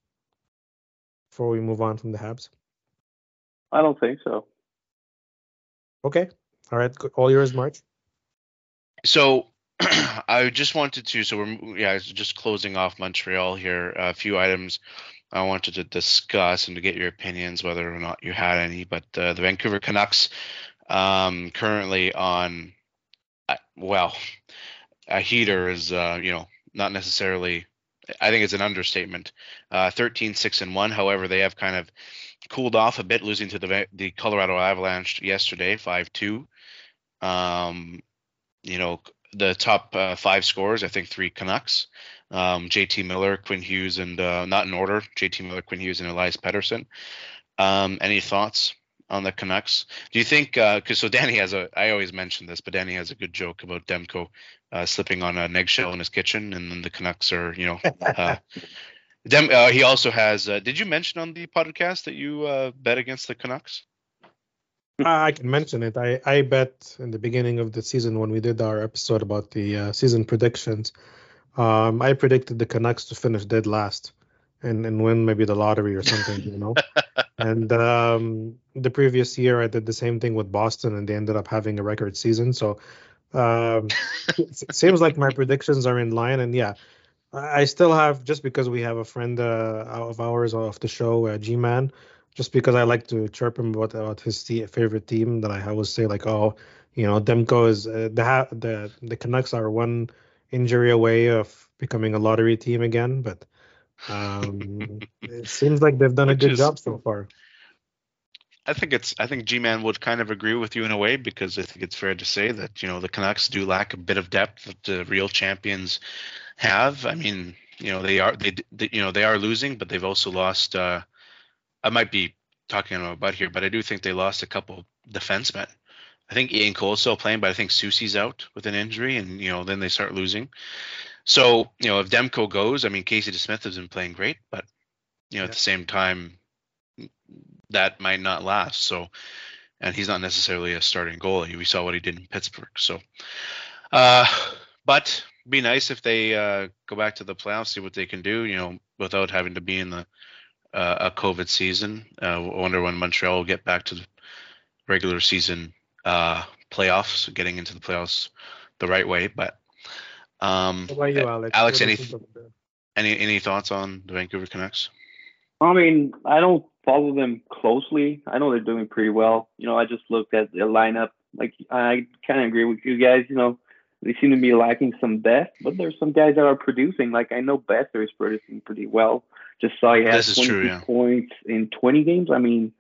before we move on from the Habs? I don't think so. Okay. All right. All yours, March. So <clears throat> I just wanted to. So we're yeah, just closing off Montreal here. A few items I wanted to discuss and to get your opinions, whether or not you had any. But uh, the Vancouver Canucks um, currently on, uh, well, a heater is, uh, you know, not necessarily. I think it's an understatement. Uh, 13, 6, and 1. However, they have kind of cooled off a bit, losing to the the Colorado Avalanche yesterday, 5 2. Um, you know, the top uh, five scores, I think three Canucks, um, JT Miller, Quinn Hughes, and uh, not in order, JT Miller, Quinn Hughes, and Elias Pettersson. Um, any thoughts on the Canucks? Do you think, because uh, so Danny has a, I always mention this, but Danny has a good joke about Demko uh, slipping on an eggshell in his kitchen, and then the Canucks are, you know, uh, <laughs> Dem, uh, he also has. Uh, did you mention on the podcast that you uh, bet against the Canucks? I can mention it. I, I bet in the beginning of the season when we did our episode about the uh, season predictions, um, I predicted the Canucks to finish dead last and, and win maybe the lottery or something, you know. <laughs> and um, the previous year I did the same thing with Boston and they ended up having a record season. So um, it seems like my predictions are in line. And yeah, I still have just because we have a friend uh, of ours off the show, uh, G Man just because I like to chirp him about, about his favorite team that I always say like, oh, you know, Demko is uh, the the the Canucks are one injury away of becoming a lottery team again, but um, it seems like they've done Which a good is, job so far. I think it's I think G-Man would kind of agree with you in a way because I think it's fair to say that you know the Canucks do lack a bit of depth that the real champions have. I mean, you know they are they, they you know they are losing, but they've also lost. Uh, I might be talking about here, but I do think they lost a couple defensemen. I think Ian Cole's still playing, but I think Soucy's out with an injury, and you know then they start losing. So you know if Demko goes, I mean Casey DeSmith has been playing great, but you know yeah. at the same time that might not last. So and he's not necessarily a starting goalie. We saw what he did in Pittsburgh. So, uh, but be nice if they uh, go back to the playoffs, see what they can do. You know, without having to be in the uh, a COVID season. Uh, I wonder when Montreal will get back to the regular season uh, playoffs, getting into the playoffs the right way. But um, what about you, Alex? Alex, any any any thoughts on the Vancouver Canucks? I mean, I don't follow them closely. I know they're doing pretty well. You know, I just looked at their lineup. Like, I kind of agree with you guys. You know, they seem to be lacking some depth, but there's some guys that are producing. Like I know Boeser is producing pretty well. Just saw he has 20 true, yeah. points in 20 games. I mean,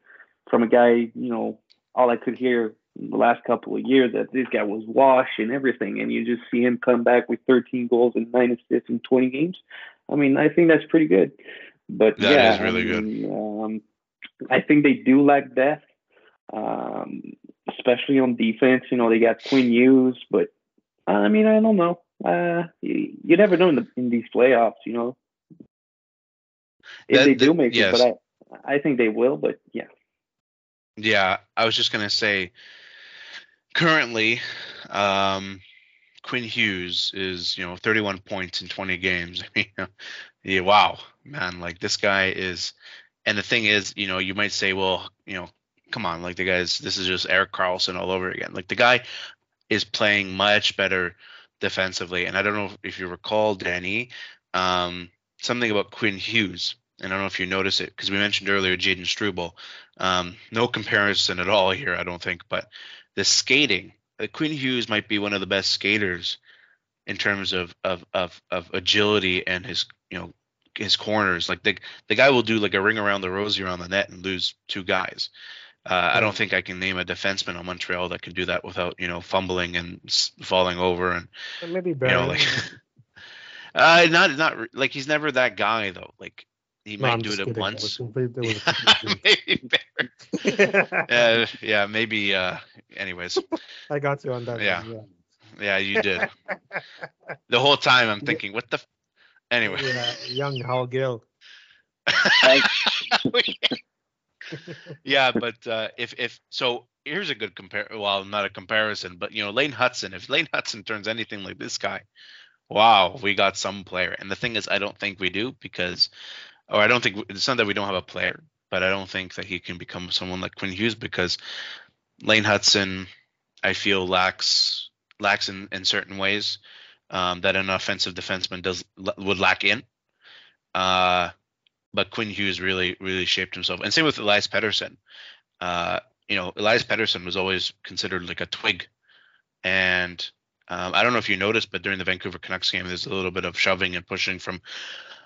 from a guy, you know, all I could hear the last couple of years that this guy was washed and everything, and you just see him come back with 13 goals and nine assists in 20 games. I mean, I think that's pretty good. But that yeah, is really I mean, good. Um, I think they do lack depth, um, especially on defense. You know, they got Quinn Hughes, but I mean, I don't know. Uh, you, you never know in, the, in these playoffs, you know. If that, they do make yes. it, but I, I think they will. But yeah. Yeah, I was just gonna say. Currently, um, Quinn Hughes is you know 31 points in 20 games. <laughs> I mean, yeah, wow, man, like this guy is. And the thing is, you know, you might say, well, you know, come on, like the guys, this is just Erik Karlsson all over again. Like the guy is playing much better defensively. And I don't know if you recall, Danny, um, something about Quinn Hughes. And I don't know if you notice it because we mentioned earlier Jayden Struble. Um, no comparison at all here, I don't think. But the skating, uh, Quinn Hughes might be one of the best skaters in terms of, of of of agility and his you know his corners. Like the the guy will do like a ring around the rosy around the net and lose two guys. Uh, I don't think I can name a defenseman on Montreal that can do that without you know fumbling and falling over and maybe you know like <laughs> uh, not not like he's never that guy though. Like he no, might I'm do it at once. <laughs> maybe uh, <laughs> yeah, maybe. Uh, anyways, I got you on that. Yeah, one, yeah. yeah, you did. <laughs> the whole time I'm thinking, what the. F-? Anyway. Yeah, young Hal Gill. yeah, but uh, if if so, here's a good compare. Well, not a comparison, but you know, Lane Hutson. If Lane Hutson turns anything like this guy, wow, we got some player. And the thing is, I don't think we do because or I don't think it's not that we don't have a player, but I don't think that he can become someone like Quinn Hughes because Lane Hutson, I feel lacks lacks in, in certain ways um, that an offensive defenseman does would lack in. Uh, but Quinn Hughes really really shaped himself, and same with Elias Pettersson. Uh, you know, Elias Pettersson was always considered like a twig, and um, I don't know if you noticed, but during the Vancouver Canucks game, there's a little bit of shoving and pushing from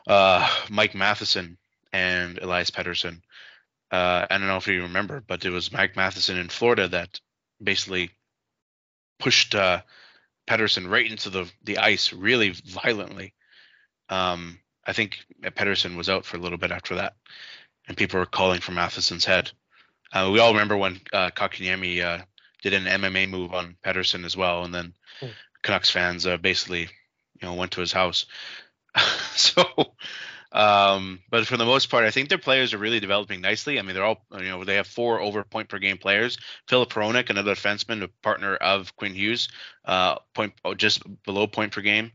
uh, Mike Matheson and Elias Pettersson. Uh, I don't know if you remember, but it was Mike Matheson in Florida that basically pushed uh, Pettersson right into the the ice really violently. Um, I think Pettersson was out for a little bit after that, and people were calling for Matheson's head. Uh, we all remember when uh, Kotkaniemi uh, did an MMA move on Pettersson as well, and then hmm. Canucks fans uh, basically, you know, went to his house. <laughs> so, um, but for the most part, I think their players are really developing nicely. I mean, they're all, you know, they have four over point per game players. Filip Hronek, another defenseman, a partner of Quinn Hughes, uh, point oh, just below point per game.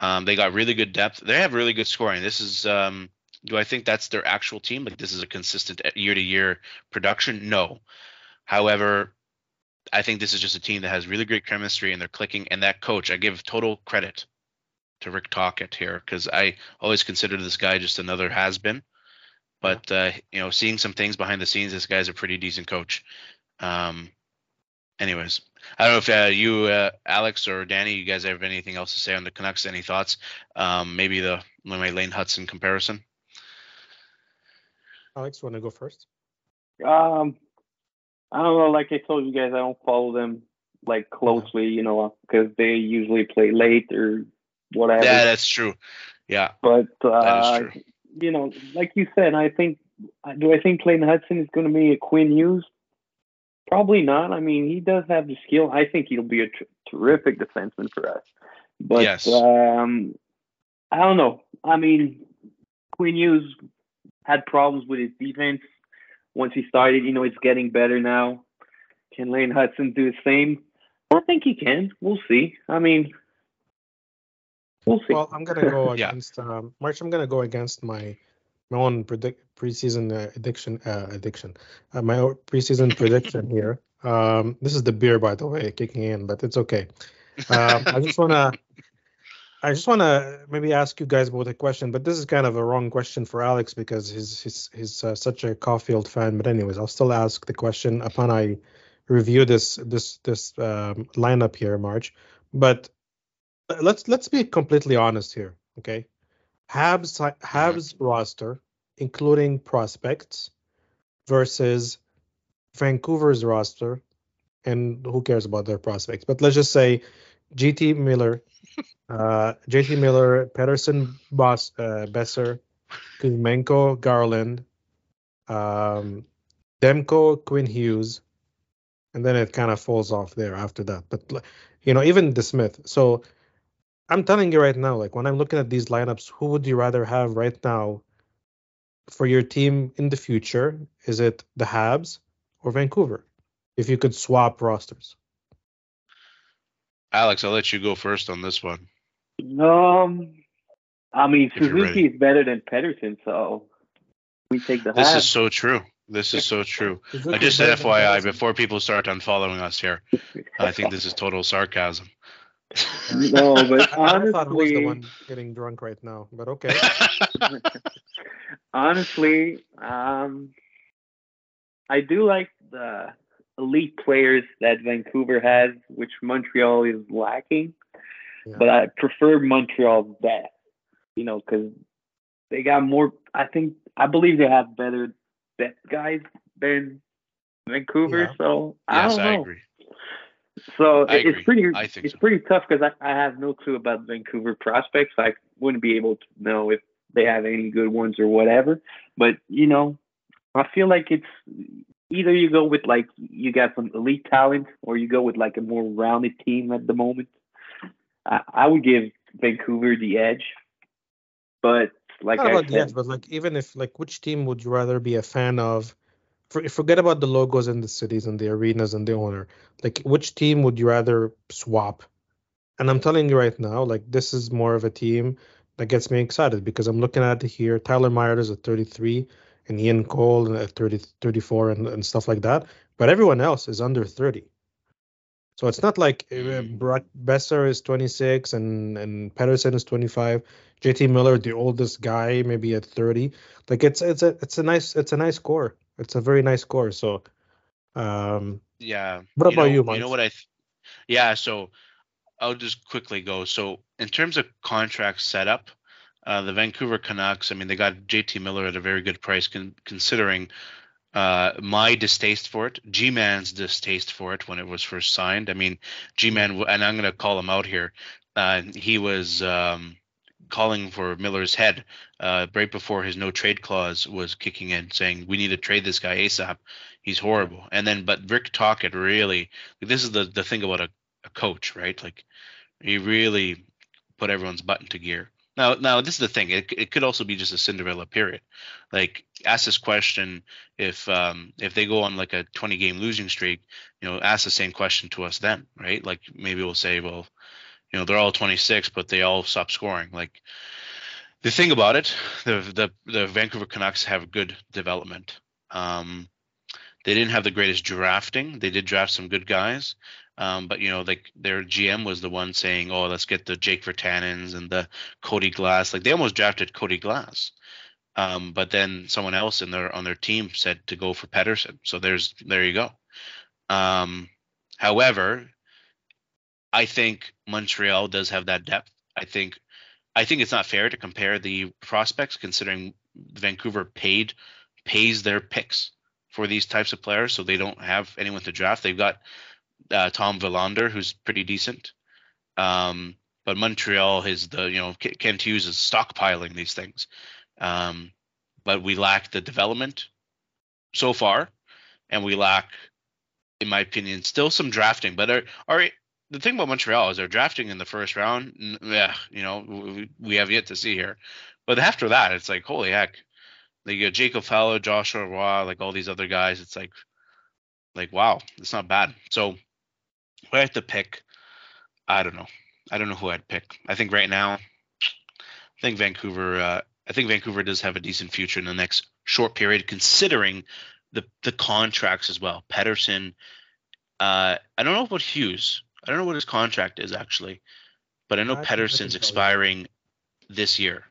Um, they got really good depth. They have really good scoring. This is, um, do I think that's their actual team? Like this is a consistent year to year production? No. However, I think this is just a team that has really great chemistry and they're clicking. And that coach, I give total credit to Rick Tocchet here because I always considered this guy just another has been. But uh, you know, seeing some things behind the scenes, this guy's a pretty decent coach. Um, anyways, I don't know if uh, you, uh, Alex or Danny, you guys have anything else to say on the Canucks? Any thoughts? Um, maybe the my Lane Hutson comparison. Alex, want to go first? Um, I don't know. Like I told you guys, I don't follow them like closely, you know, because they usually play late or whatever. Yeah, that's true. Yeah. But uh, you know, like you said, I think do I think Clayton Hutson is going to be a Quinn Hughes? Probably not. I mean, he does have the skill. I think he'll be a tr- terrific defenseman for us. But yes. um, I don't know. I mean, Quinn Hughes had problems with his defense once he started. You know, it's getting better now. Can Lane Hutson do the same? I think he can. We'll see. I mean, We'll see. Well, I'm gonna go <laughs> against yeah. um, March. I'm gonna go against my my own predict preseason uh, addiction uh, addiction. Uh, my preseason prediction <laughs> here. Um, this is the beer, by the way, kicking in, but it's okay. Um, I just wanna. <laughs> I just want to maybe ask you guys both a question, but this is kind of a wrong question for Alex because he's he's he's uh, such a Caufield fan. But anyways, I'll still ask the question upon I review this this this um, lineup here, March. But let's let's be completely honest here, okay? Habs Habs mm-hmm. roster, including prospects, versus Vancouver's roster, and who cares about their prospects? But let's just say GT Miller, <laughs> uh, JT Miller, Pettersson, Boss, uh, Boeser, Kuzmenko, Garland, um, Demko, Quinn Hughes, and then it kind of falls off there after that. But you know, even DeSmith. So I'm telling you right now, like when I'm looking at these lineups, who would you rather have right now for your team in the future? Is it the Habs or Vancouver? If you could swap rosters. Alex, I'll let you go first on this one. Um, I mean, Suzuki is better than Pettersson, so we take the. Habs. This Habs. is so true. This is so true. <laughs> I just said FYI before people start unfollowing us here. I think this is total sarcasm <laughs> no, but honestly, I thought I was the one getting drunk right now. But okay. <laughs> honestly, um, I do like the elite players that Vancouver has, which Montreal is lacking. Yeah. But I prefer Montreal best, you know, because they got more. I think I believe they have better depth guys than Vancouver. Yeah. So I yes, don't know. I agree. So I it's agree. pretty it's so. pretty tough because I, I have no clue about Vancouver prospects. I wouldn't be able to know if they have any good ones or whatever. But you know, I feel like it's either you go with like you got some elite talent or you go with like a more rounded team at the moment. I, I would give Vancouver the edge, but like Not I about the edge, but like even if like which team would you rather be a fan of? For, forget about the logos and the cities and the arenas and the owner. Like which team would you rather swap? And I'm telling you right now, like this is more of a team that gets me excited because I'm looking at it here. Tyler Myers is at 33 and Ian Cole at 30, 34 and, and stuff like that. But everyone else is under 30. So it's not like uh, Brock Boeser is 26 and and Pettersson is 25. JT Miller, the oldest guy, maybe at 30. Like it's it's a it's a nice it's a nice score. It's a very nice score. So, um, yeah. What about know, you, Mike? You know what I? Th- yeah. So I'll just quickly go. So in terms of contract setup, uh, the Vancouver Canucks. I mean, they got JT Miller at a very good price, con- considering uh, my distaste for it, G Man's distaste for it when it was first signed. I mean, G Man, and I'm going to call him out here. Uh, he was um, calling for Miller's head uh, right before his no trade clause was kicking in, saying we need to trade this guy ASAP. He's horrible. And then, but Rick Tocchet really, this is the the thing about a, a coach, right? Like, he really put everyone's butt into gear. Now, now this is the thing. It, it could also be just a Cinderella period. Like, ask this question if um, if they go on like a 20 game losing streak. You know, ask the same question to us then, right? Like, maybe we'll say, well, you know, they're all 26, but they all stop scoring. Like, the thing about it, the the the Vancouver Canucks have good development. Um, they didn't have the greatest drafting. They did draft some good guys, um, but you know, like their GM was the one saying, "Oh, let's get the Jake Virtanens and the Cody Glass." Like they almost drafted Cody Glass, um, but then someone else in their on their team said to go for Pettersson. So there's there you go. Um, however, I think Montreal does have that depth. I think I think it's not fair to compare the prospects considering Vancouver paid pays their picks for these types of players, so they don't have anyone to draft. They've got uh, Tom Willander, who's pretty decent, um, but Montreal is the you know Kent Hughes is stockpiling these things, um, but we lack the development so far, and we lack, in my opinion, still some drafting. But are, the thing about Montreal is they're drafting in the first round. Yeah, you know we, we have yet to see here, but after that, it's like holy heck they get Jacob Fowler, Joshua Roy, like all these other guys. It's like, like wow, it's not bad. So, if I have to pick, I don't know. I don't know who I'd pick. I think right now, I think Vancouver. Uh, I think Vancouver does have a decent future in the next short period, considering the the contracts as well. Pettersson. Uh, I don't know about Hughes. I don't know what his contract is actually, but I know I Pettersson's expiring this year.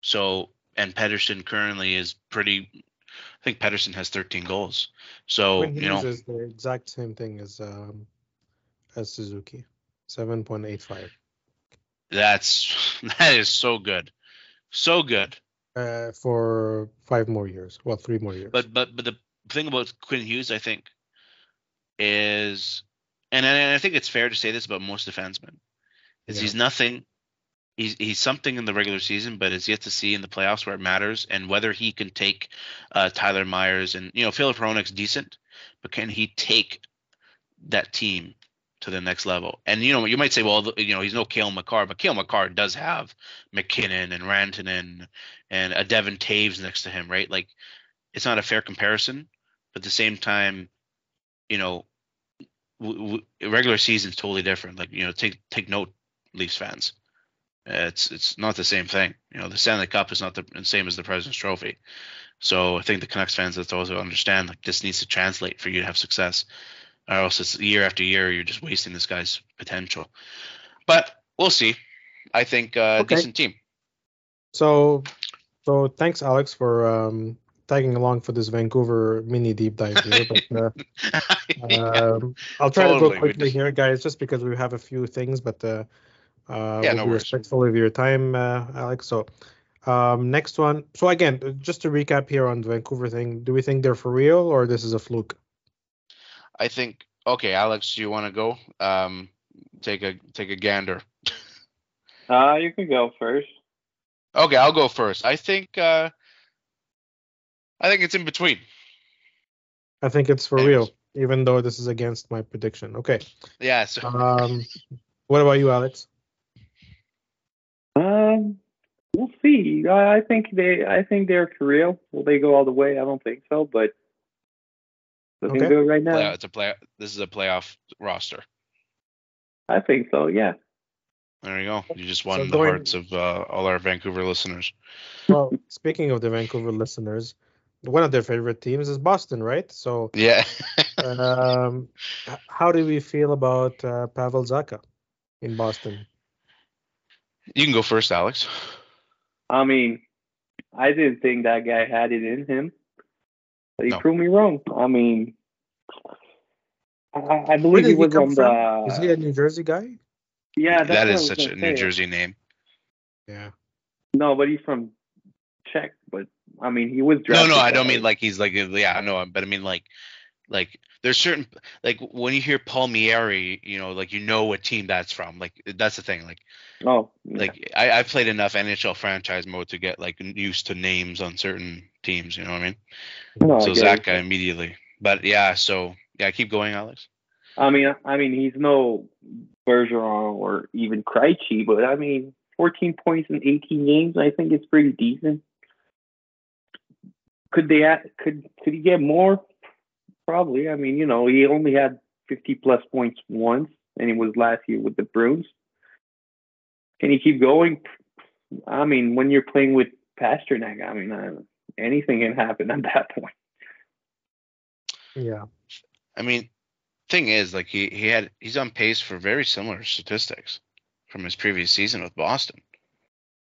So and Pettersson currently is pretty. I think Pettersson has 13 goals. So you know, is the exact same thing as um as Suzuki, 7.85. That's <laughs> that is so good, so good. Uh, for five more years. Well, three more years. But but but the thing about Quinn Hughes, I think, is, and and I think it's fair to say this about most defensemen, is yeah. he's nothing he's he's something in the regular season, but is yet to see in the playoffs where it matters, and whether he can take uh, Tyler Myers and you know Filip Hronek's decent, but can he take that team to the next level? And you know you might say, well, you know he's no Cale Makar, but Cale Makar does have MacKinnon and Rantanen and uh, a Devon Toews next to him, right? Like it's not a fair comparison, but at the same time, you know. W- w- regular totally different. Like you know, take take note, Leafs fans it's it's not the same thing. You know, the Stanley Cup is not the same as the President's Trophy. So I think the Canucks fans have to also understand like this needs to translate for you to have success, or else it's year after year you're just wasting this guy's potential. But we'll see. I think uh, okay. decent team. So, so thanks Alex for um, tagging along for this Vancouver mini deep dive here. But uh, <laughs> <laughs> um, I'll try totally. to go quickly just... here, guys, just because we have a few things. But uh, uh, yeah, we'll no be worries. respectful of your time, uh, Alex. So, um, next one. So again, just to recap here on the Vancouver thing, do we think they're for real or this is a fluke? I think. Okay, Alex, do you want to go? Um, take a take a gander. <laughs> Uh, you can go first. Okay, I'll go first. I think uh, I think it's in between. I think it's for real, even though this is against my prediction. Okay. Yeah. So. <laughs> Um, what about you, Alex? Um, we'll see. I, I think they, I think they're for real. Will they go all the way? I don't think so, but looking okay. good right now. Play, it's a play. This is a playoff roster. I think so. Yeah. There you go. You just won so the going, hearts of uh, all our Vancouver listeners. Well, speaking of the Vancouver listeners, one of their favorite teams is Boston, right? So yeah. um, how do we feel about uh, Pavel Zacha in Boston? You can go first, Alex. I mean, I didn't think that guy had it in him. But he no. proved me wrong. I mean, I, I believe he was on the. Is he a New Jersey guy? Yeah, that is such a New Jersey name. Yeah. No, but he's from Czech. But I mean, he was drafted. No, no, I don't mean like he's like yeah, I know, but I mean like like there's certain like when you hear Palmieri, you know, like you know what team that's from. Like that's the thing. Like oh, yeah. like I I've played enough NHL franchise mode to get like used to names on certain teams. You know what I mean? No, so Zach guy immediately. But yeah, so yeah, keep going, Alex. I mean, I mean, he's no Bergeron or even Krejci, but I mean, 14 points in 18 games, I think it's pretty decent. Could they add, could could he get more? Probably. I mean, you know, he only had 50 plus points once, and it was last year with the Bruins. Can he keep going? I mean, when you're playing with Pastrnak, I mean, uh, anything can happen <laughs> at that point. Yeah. I mean, thing is, like he he had he's on pace for very similar statistics from his previous season with Boston.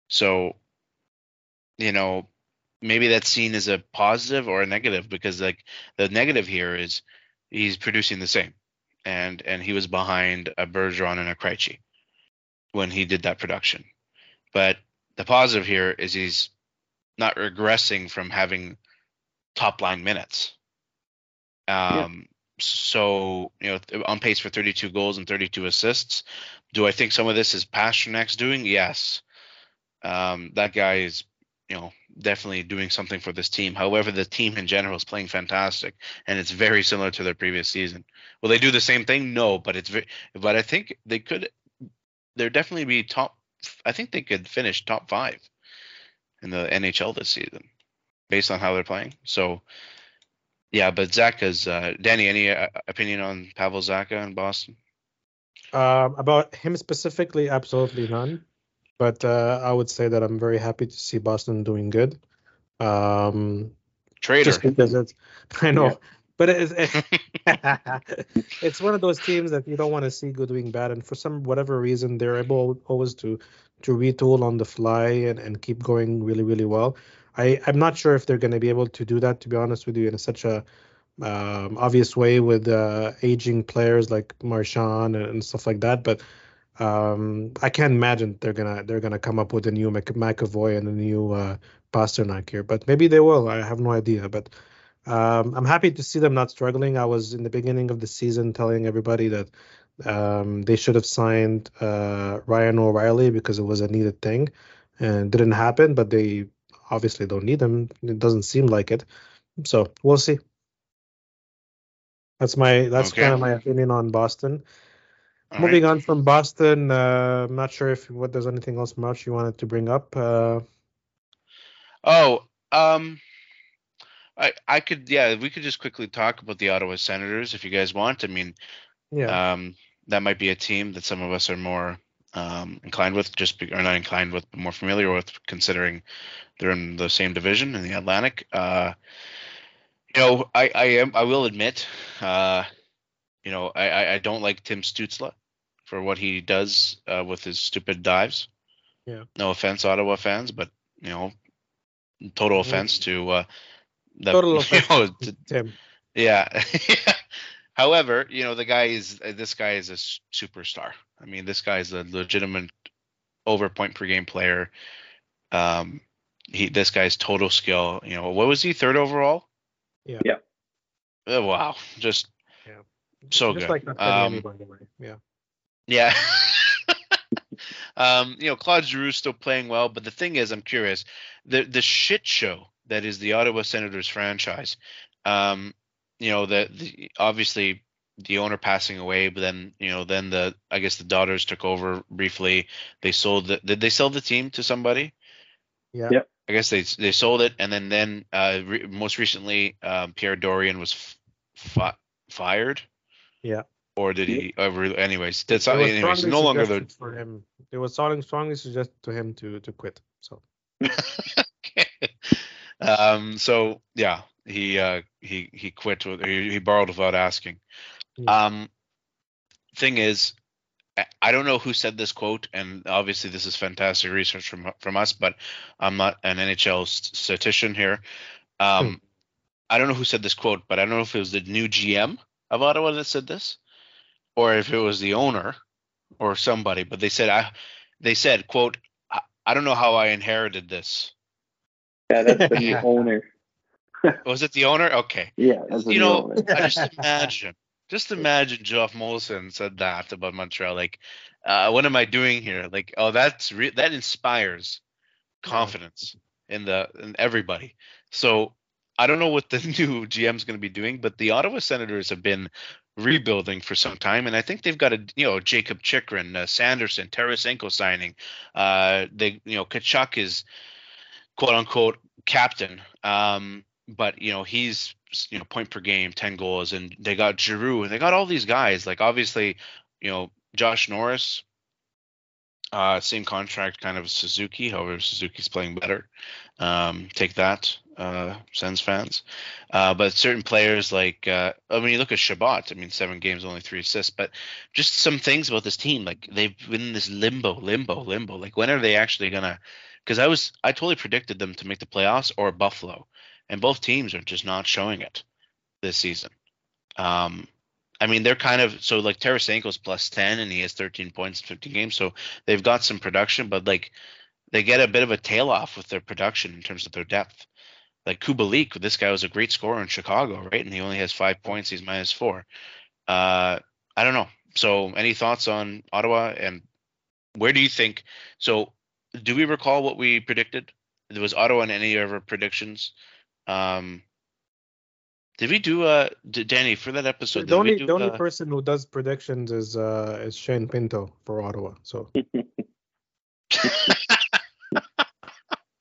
So, you know, maybe that's seen as a positive or a negative because like the negative here is he's producing the same, and and he was behind a Bergeron and a Krejci when he did that production, but the positive here is he's not regressing from having top line minutes. Um, yeah. So you know, on pace for 32 goals and 32 assists. Do I think some of this is Pastrnak's doing? Yes. Um, that guy is you know definitely doing something for this team. However, the team in general is playing fantastic, and it's very similar to their previous season. Will they do the same thing? No, but it's very, but I think they could. They're definitely be top. I think they could finish top five in the NHL this season, based on how they're playing. So, yeah, but Zacha's uh, Danny. Any uh, opinion on Pavel Zacha in Boston? Uh, about him specifically, absolutely none but uh, I would say that I'm very happy to see Boston doing good. Um, Trader. Just because it's, <laughs> I know, yeah. <laughs> but it's <laughs> it's one of those teams that you don't want to see good doing bad, and for some whatever reason they're able always to to retool on the fly and, and keep going really really well. I I'm not sure if they're going to be able to do that to be honest with you in such a um, obvious way with uh, aging players like Marchand and, and stuff like that, but um, I can't imagine they're gonna they're gonna come up with a new Mc, McAvoy and a new uh, Pastrnak here, but maybe they will. I have no idea, but um, I'm happy to see them not struggling. I was in the beginning of the season telling everybody that um, they should have signed uh, Ryan O'Reilly because it was a needed thing, and didn't happen. But they obviously don't need him. It doesn't seem like it. So we'll see. That's my that's okay. kind of my opinion on Boston. All Moving right. on from Boston, uh, I'm not sure if what there's anything else much you wanted to bring up. Uh, oh, um, I I could yeah we could just quickly talk about the Ottawa Senators if you guys want. I mean, yeah, um, that might be a team that some of us are more um, inclined with, just be, or not inclined with, but more familiar with, considering they're in the same division in the Atlantic. Uh, you know, I I am I will admit, uh, you know, I I don't like Tim Stützle for what he does uh, with his stupid dives. Yeah. No offense, Ottawa fans, but you know, total offense to uh, the, total <laughs> offense know, to, Tim. Yeah. <laughs> However, you know, the guy is uh, this guy is a superstar. I mean, this guy is a legitimate over point per game player. Um, he this guy's total skill. You know, what was he third overall? Yeah. Yeah. Oh, wow, just yeah. so Just good. Like um, by. Yeah. Yeah. <laughs> um, you know, Claude Giroux still playing well, but the thing is, I'm curious. The the shit show that is the Ottawa Senators franchise. Um, you know, the, the obviously the owner passing away, but then you know, then the I guess the daughters took over briefly. They sold the did they sell the team to somebody? Yeah. Yep. I guess they they sold it, and then then uh, re- most recently um, Pierre Dorion was f- fi- fired. Yeah. Or did he? Ever, anyways, that's It was anyways. No longer the. for him. It was strongly strongly suggested to him to to quit. So <laughs> okay. um. So yeah, he uh he he quit. With, he, he borrowed without asking. Yeah. Um. Thing is, I- I don't know who said this quote, and obviously this is fantastic research from from us, but I'm not an NHL statistician here. Um, Hmm. I don't know who said this quote, but I don't know if it was the new GM of Ottawa that said this, or if it was the owner or somebody. But they said I, they said quote, I, I don't know how I inherited this. Yeah, that's the new <laughs> owner. <laughs> Was it the owner? Okay. Yeah, You know. I just imagine, just imagine Geoff Molson said that about Montreal. Like, uh, what am I doing here? Like, oh, that's re- that inspires confidence in the in everybody. So I don't know what the <laughs> new GM is going to be doing, but the Ottawa Senators have been rebuilding for some time, and I think they've got a you know Jacob Chychrun, uh, Sanderson, Tarasenko signing. Uh, they you know Tkachuk is quote unquote captain. Um, but you know he's you know point per game, ten goals, and they got Giroux, and they got all these guys. Like obviously, you know Josh Norris, uh, same contract kind of Suzuki. However, Suzuki's playing better. Um, take that, uh, Sens fans. Uh, but certain players like uh, I mean, you look at Chabot. I mean, seven games, only three assists. But just some things about this team, like they've been in this limbo, limbo, limbo. Like when are they actually gonna? Because I was I totally predicted them to make the playoffs or Buffalo and both teams are just not showing it this season. Um, I mean, they're kind of so like Tarasenko's plus ten and he has 13 points in 15 games, so they've got some production, but like they get a bit of a tail off with their production in terms of their depth. Like Kubalik, this guy was a great scorer in Chicago, right? And he only has five points. He's minus four. Uh, I don't know. So, any thoughts on Ottawa and where do you think? So, do we recall what we predicted? There was Ottawa in any of our predictions. Um, did we do uh d- Danny for that episode? the only do, the only uh, person who does predictions is uh is Shane Pinto for Ottawa. So <laughs>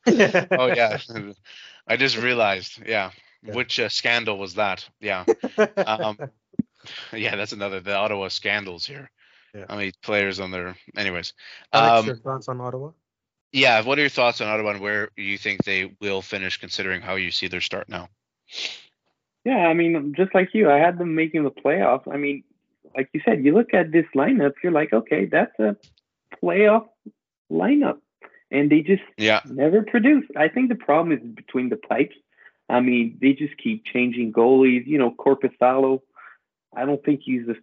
<laughs> oh yeah, <laughs> I just realized. Yeah, Yeah. which uh, scandal was that? Yeah, um, yeah, that's another the Ottawa scandals here. Yeah. How many players on their? Anyways, Alex, um, your thoughts on Ottawa? Yeah. What are your thoughts on Ottawa and where you think they will finish, considering how you see their start now? Yeah, I mean, just like you, I had them making the playoffs. I mean, like you said, you look at this lineup, you're like, okay, that's a playoff lineup, and they just Yeah, never produce. I think the problem is between the pipes. I mean, they just keep changing goalies. You know, Korpisalo, I don't think he's the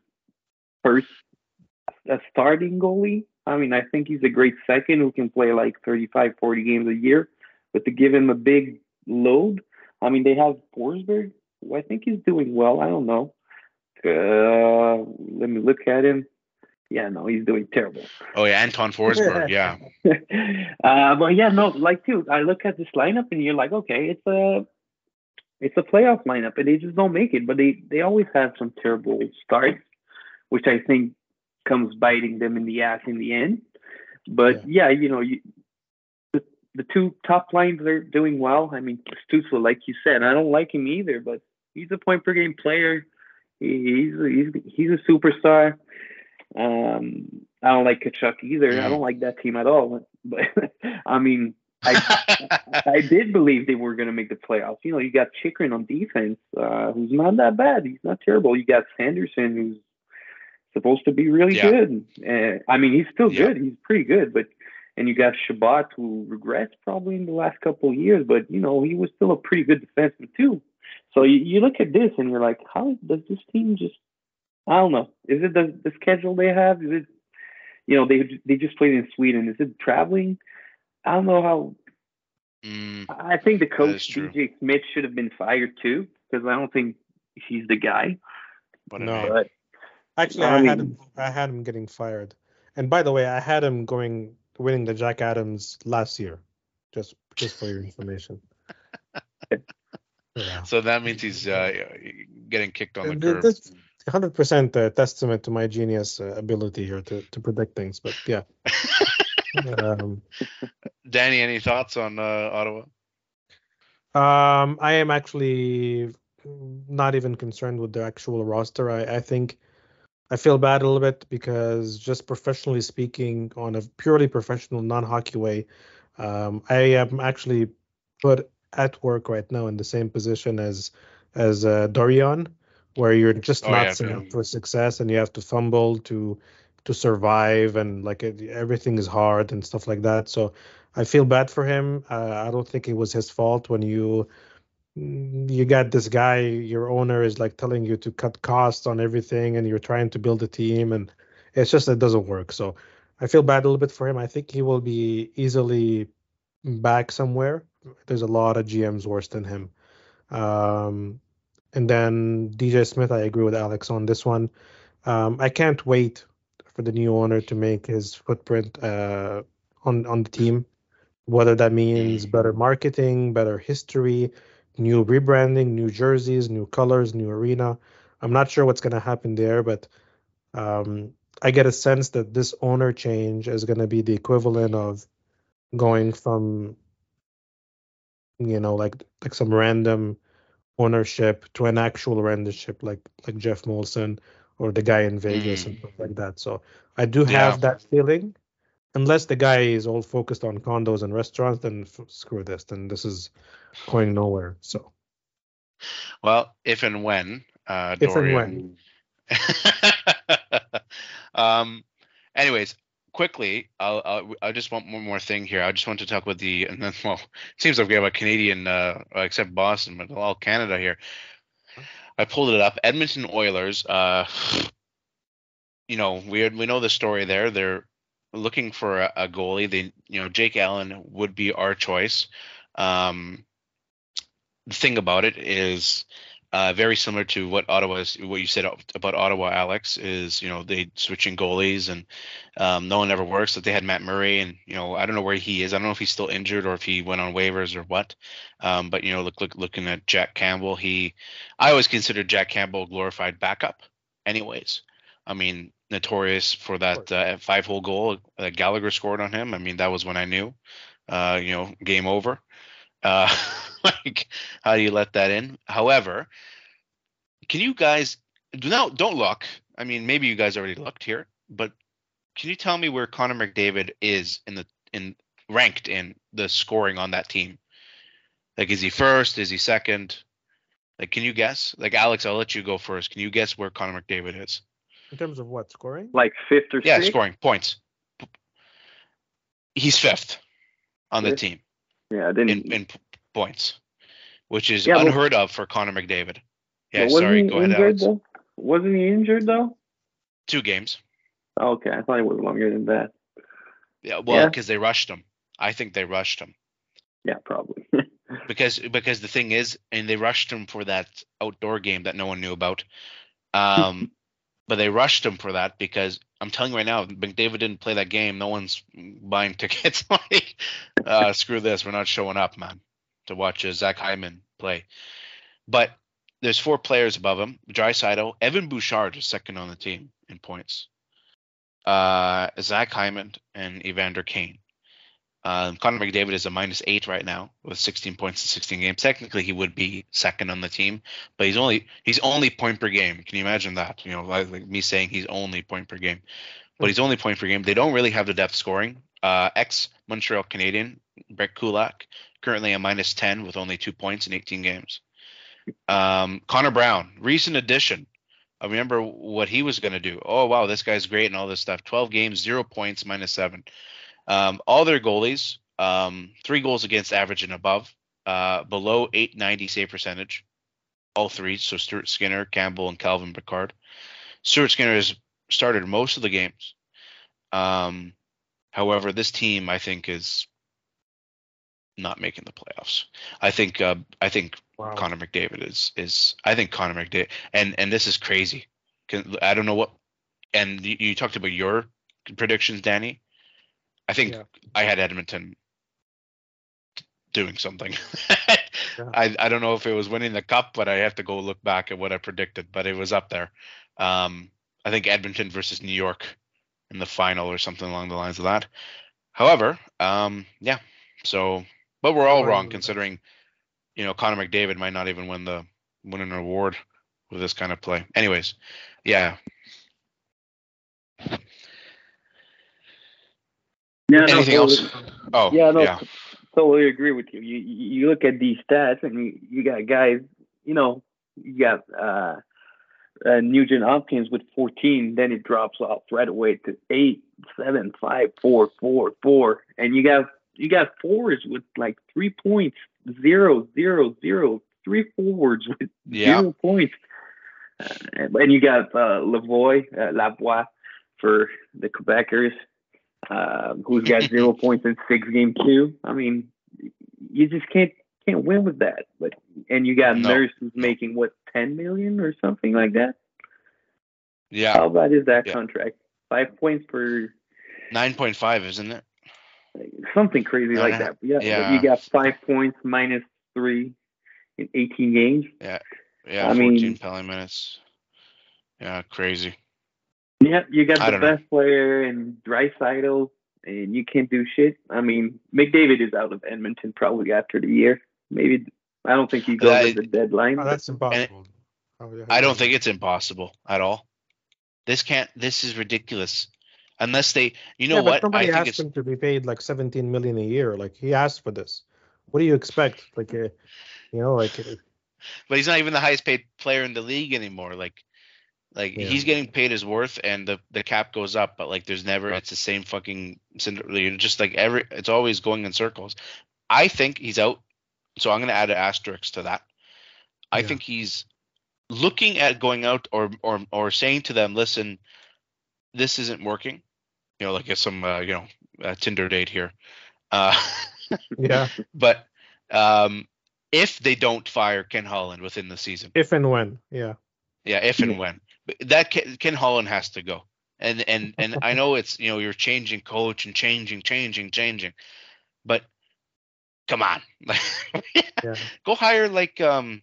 first a starting goalie. I mean, I think he's a great second who can play like 35, 40 games a year, but to give him a big load, I mean, they have Forsberg, who I think he's doing well. I don't know. Uh, let me look at him. Yeah, no, he's doing terrible. Oh yeah, Anton Forsberg. Yeah, <laughs> uh, but yeah, no, like too. I look at this lineup and you're like, okay, it's a it's a playoff lineup, and they just don't make it. But they they always have some terrible starts, which I think comes biting them in the ass in the end. But yeah, you know, you, the the two top lines are doing well. I mean, Stützle, like you said, I don't like him either, but he's a point per game player. He, he's he's he's a superstar. Um, I don't like Tkachuk either. I don't like that team at all. But <laughs> I mean, I <laughs> I did believe they were going to make the playoffs. You know, you got Chychrun on defense, uh, who's not that bad. He's not terrible. You got Sanderson, who's supposed to be really Yeah. good. Uh, I mean, he's still Yeah. good. He's pretty good, but and you got Chabot, who regrets probably in the last couple of years, but you know, he was still a pretty good defenseman too. So you, you look at this and you're like, how does this team just? I don't know. Is it the the schedule they have? Is it, you know, they they just played in Sweden. Is it traveling? I don't know how Mm, I think the coach true. DJ Smith should have been fired too because I don't think he's the guy. what a No. But Actually, I I, had him. I had him getting fired. And by the way, I had him going winning the Jack Adams last year. Just just for your information. <laughs> yeah. So that means he's uh, getting kicked on the curb. That's 100% a testament to my genius uh, ability here to, to predict things. But yeah. <laughs> um, Danny, any thoughts on uh, Ottawa? Um, I am actually not even concerned with the actual roster. I, I think I feel bad a little bit because just professionally speaking, on a purely professional non-hockey way, um, I am actually put at work right now in the same position as as uh, Dorion, where you're just oh, not yeah, set up for success and you have to fumble to to survive and like it, everything is hard and stuff like that. So I feel bad for him. Uh, I don't think it was his fault when you you got this guy, your owner is like telling you to cut costs on everything, and you're trying to build a team, and it's just it doesn't work. So I feel bad a little bit for him. I think he will be easily back somewhere. There's a lot of GMs worse than him. Um, and then DJ Smith, I agree with Alex on this one. Um, I can't wait for the new owner to make his footprint uh, on on the team. Whether that means better marketing, better history, new rebranding, new jerseys, new colors, new arena. I'm not sure what's going to happen there, but um, I get a sense that this owner change is going to be the equivalent of going from, you know, like like some random ownership to an actual ownership, like like Geoff Molson or the guy in Vegas mm. and stuff like that. So I do have yeah. that feeling. Unless the guy is all focused on condos and restaurants, then f- screw this. Then this is going nowhere. So, well, if and when, uh, if Dorion... and when. <laughs> um. Anyways, quickly, I'll, I'll, i just want one more thing here. I just want to talk about the and then well, it seems like we have a Canadian, uh, except Boston, but all Canada here. I pulled it up. Edmonton Oilers. Uh, <sighs> you know, we we know the story there. They're looking for a, a goalie. They, you know, Jake Allen would be our choice. Um, the thing about it is uh, very similar to what Ottawa is, what you said about Ottawa, Alex, is you know they switching goalies and um, no one ever works. That they had Matt Murray and you know I don't know where he is. I don't know if he's still injured or if he went on waivers or what. Um, but you know look, look looking at Jack Campbell, he I always considered Jack Campbell glorified backup. Anyways, I mean notorious for that uh, five hole goal that Gallagher scored on him. I mean that was when I knew, uh, you know, game over. Uh, <laughs> like, how do you let that in? However, can you guys do not don't look? I mean, maybe you guys already looked here, but can you tell me where Connor McDavid is in the in ranked in the scoring on that team? Like, is he first? Is he second? Like, can you guess? Like, Alex, I'll let you go first. Can you guess where Connor McDavid is? In terms of what scoring? Like fifth or yeah, scoring points. He's fifth on the team. Yeah, I didn't. In, in points, which is yeah, unheard but, of for Connor McDavid. Yeah, sorry. Go ahead, Alex. Though? Wasn't he injured though? Two games. okay, I thought he was longer than that. Yeah, well, because yeah. they rushed him. I think they rushed him. Yeah, probably. <laughs> because because the thing is, and they rushed him for that outdoor game that no one knew about. Um, <laughs> but they rushed him for that because I'm telling you right now, McDavid didn't play that game. No one's buying <laughs> tickets. like, uh, screw this, we're not showing up, man, to watch uh, Zach Hyman play. But there's four players above him: Draisaitl, Evan Bouchard is second on the team in points. Uh, Zach Hyman and Evander Kane. Um, Connor McDavid is a minus eight right now with 16 points in 16 games. Technically, he would be second on the team, but he's only he's only point per game. Can you imagine that? You know, like, like me saying he's only point per game, but he's only point per game. They don't really have the depth scoring. Uh, ex Montreal Canadian Brett Kulak currently a minus 10 with only two points in 18 games. Um, Connor Brown, recent addition. I remember what he was going to do. Oh wow, this guy's great and all this stuff. 12 games, zero points, minus seven. Um, all their goalies, um, three goals against average and above, uh, below 890 save percentage. All three. So Stuart Skinner, Campbell, and Calvin Pickard. Stuart Skinner has started most of the games. Um, however, this team I think is not making the playoffs. I think uh, I think wow. Connor McDavid is is I think Connor McDavid and and this is crazy. I don't know what and you, you talked about your predictions, Danny. I think yeah. I had Edmonton doing something. <laughs> yeah. I I don't know if it was winning the cup, but I have to go look back at what I predicted. But it was up there. Um, I think Edmonton versus New York in the final or something along the lines of that. However, um, yeah. So, but we're all wrong considering, you know, Connor McDavid might not even win the win an award with this kind of play. Anyways, yeah. Yeah, Anything no, else? Oh, yeah, no, yeah. totally agree with you. You you look at these stats and you, you got guys, you know, you got uh, uh, Nugent Hopkins with 14, then it drops off right away to eight, seven, five, four, four, four, and you got you got fours with like three points, zero, zero, zero, three forwards with yeah. zero points, uh, and you got uh, Lavoie, uh, Lavoie for the Quebecers, uh, who's got <laughs> zero points in six game two. I mean, you just can't can't win with that. But and you got no. Nurse who's making what ten million or something like that. Yeah. How bad is that yeah. contract? Five points per. Nine point five, isn't it? Something crazy like that. Yeah, yeah. you got five points minus three in eighteen games. Yeah. Yeah. I 14 mean, penalty minutes. Yeah, crazy. Yeah, you got the best know. player in Draisaitl, and you can't do shit. I mean, McDavid is out of Edmonton probably after the year. Maybe I don't think he goes that, at the deadline. Oh, that's impossible. I don't think it's impossible at all. This can't. This is ridiculous. Unless they, you know yeah, what? Somebody I asked him to be paid like 17 million a year. Like he asked for this. What do you expect? Like, uh, you know, like. Uh, but he's not even the highest paid player in the league anymore. Like, like yeah. he's getting paid his worth, and the the cap goes up. But like, there's never. It's the same fucking. Just like every. It's always going in circles. I think he's out so I'm going to add an asterisk to that. I yeah. think he's looking at going out or or or saying to them, listen, this isn't working. You know, like it's some uh, you know Tinder date here. Uh, <laughs> yeah. But um, if they don't fire Ken Holland within the season, if and when, yeah. Yeah, if and when. That Ken, Ken Holland has to go. And and and I <laughs> know it's you know you're changing coach and changing, changing, changing, but come on. <laughs> yeah. Go hire like um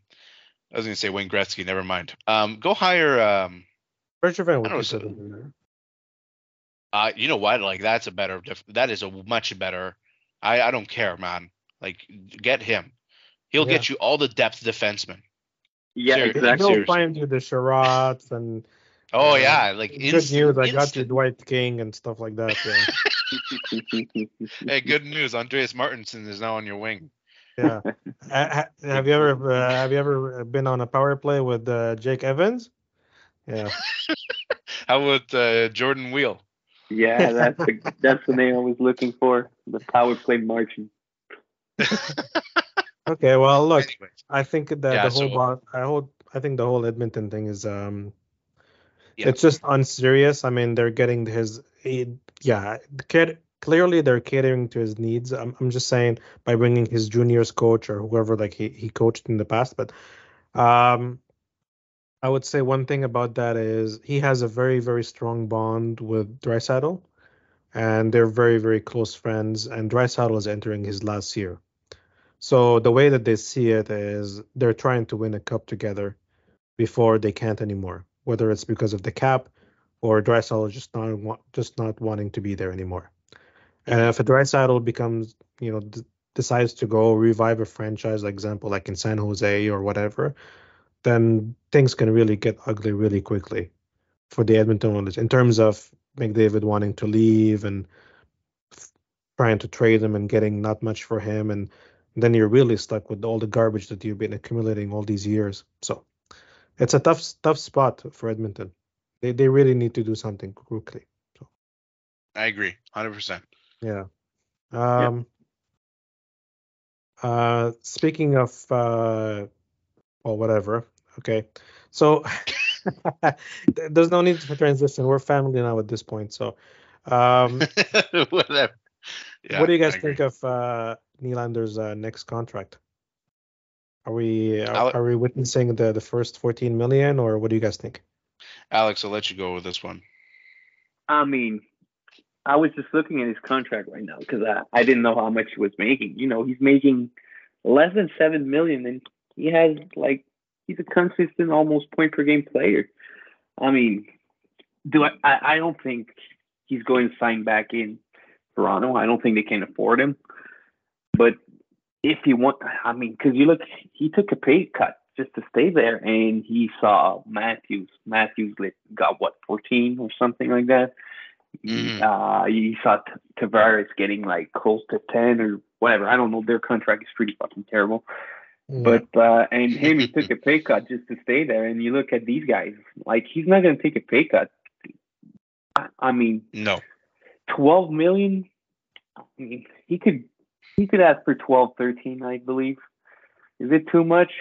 I was gonna say Wayne Gretzky, never mind. Um go hire um Bergevin would so, uh you know what? Like that's a better that is a much better I I don't care, man. Like get him. He'll yeah. get you all the depth defensemen. Yeah, Seriously. exactly. He'll find you the Sherratts and Oh uh, yeah, like good instant, news. I instant. got you Dwight King and stuff like that. Yeah. <laughs> hey, good news! Andreas Martinsen is now on your wing. Yeah. have you ever uh, have you ever been on a power play with uh, Jake Evans? Yeah. <laughs> How about uh, Jordan Weal? Yeah, that's the, that's the name I was looking for. The power play marching. <laughs> okay, well, look, Anyways. I think that yeah, the whole so, I hold I think the whole Edmonton thing is um yeah. it's just unserious. I mean, they're getting his yeah, clearly they're catering to his needs. I'm, I'm just saying by bringing his juniors coach or whoever like he, he coached in the past. But um, I would say one thing about that is he has a very very strong bond with Draisaitl, and they're very very close friends. And Draisaitl is entering his last year, so the way that they see it is they're trying to win a cup together before they can't anymore. Whether it's because of the cap or Draisaitl just not just not wanting to be there anymore. And if a Draisaitl becomes, you know, d- decides to go revive a franchise, like example, like in San Jose or whatever, then things can really get ugly really quickly for the Edmonton Oilers in terms of McDavid wanting to leave and f- trying to trade him and getting not much for him, and then you're really stuck with all the garbage that you've been accumulating all these years. So it's a tough tough spot for Edmonton. They they really need to do something quickly. So. I agree, hundred percent. Yeah. Um. Uh, speaking of uh, well, whatever. Okay, so <laughs> there's no need for transition. We're family now at this point. So, um, <laughs> whatever. Yeah, what do you guys think of uh, Nylander's uh, next contract? Are we are, are, we witnessing the the first 14 million, or what do you guys think? Alex, I'll let you go with this one. I mean, I was just looking at his contract right now because I, I didn't know how much he was making. You know, he's making less than seven million, and he has like he's a consistent, almost point per game player. I mean, do I? I, I don't think he's going to sign back in Toronto. I don't think they can afford him. But if he want, I mean, because you look, he took a pay cut just to stay there, and he saw Matthews. Matthews got what 14 or something like that. Mm. Uh, he saw T- Tavares getting like close to 10 or whatever. I don't know. Their contract is pretty fucking terrible. Mm. But uh, and him, he <laughs> took a pay cut just to stay there. And you look at these guys, like he's not going to take a pay cut. I, I mean, no, 12 million. I mean, he could he could ask for 12, 13, I believe. Is it too much?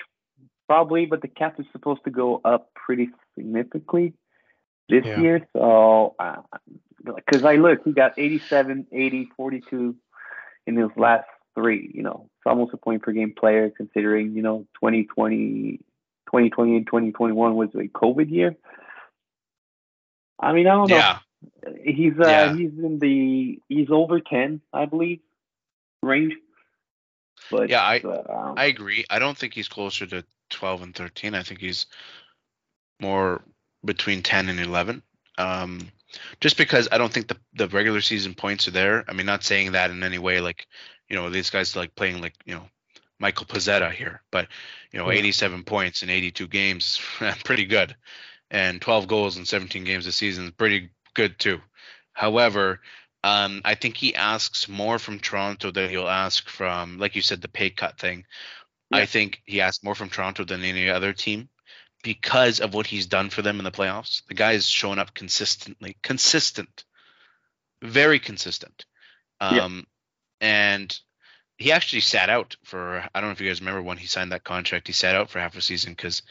Probably, but the cap is supposed to go up pretty significantly this yeah. year. So, because uh, I look, he got 87, 80, 42 in his last three. You know, it's almost a point per game player considering, you know, 2020, 2020 and 2021 was a COVID year. I mean, I don't know. Yeah. He's uh, yeah. he's in the he's over 10, I believe, range. But yeah, I uh, I agree. I don't think he's closer to 12 and 13. I think he's more between 10 and 11. Um, just because I don't think the the regular season points are there. I mean, not saying that in any way. Like, you know, these guys like playing like you know Michael Pezzetta here, but you know, 87 points in 82 games is <laughs> pretty good, and 12 goals in 17 games this season is pretty good too. However, um, I think he asks more from Toronto than he'll ask from, like you said, the pay cut thing. Yeah. I think he asks more from Toronto than any other team because of what he's done for them in the playoffs. The guy has shown up consistently, consistent, very consistent. Um, yeah. And he actually sat out for, I don't know if you guys remember when he signed that contract, he sat out for half a season because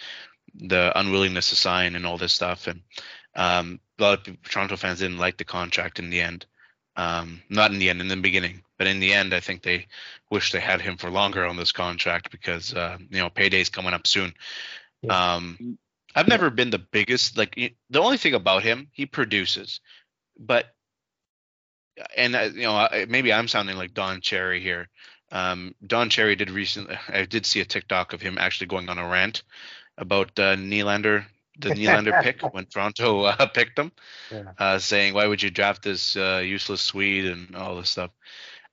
the unwillingness to sign and all this stuff. And um, a lot of people, Toronto fans didn't like the contract in the end. Um, not in the end, in the beginning, but in the end, I think they wish they had him for longer on this contract because uh, you know payday's coming up soon. Yeah. Um, I've never been the biggest like the only thing about him, he produces, but and uh, you know maybe I'm sounding like Don Cherry here. Um, Don Cherry did recently. I did see a TikTok of him actually going on a rant about uh, Nylander the Nylander pick <laughs> when Toronto uh, <laughs> picked him, yeah. uh, saying why would you draft this uh, useless Swede and all this stuff.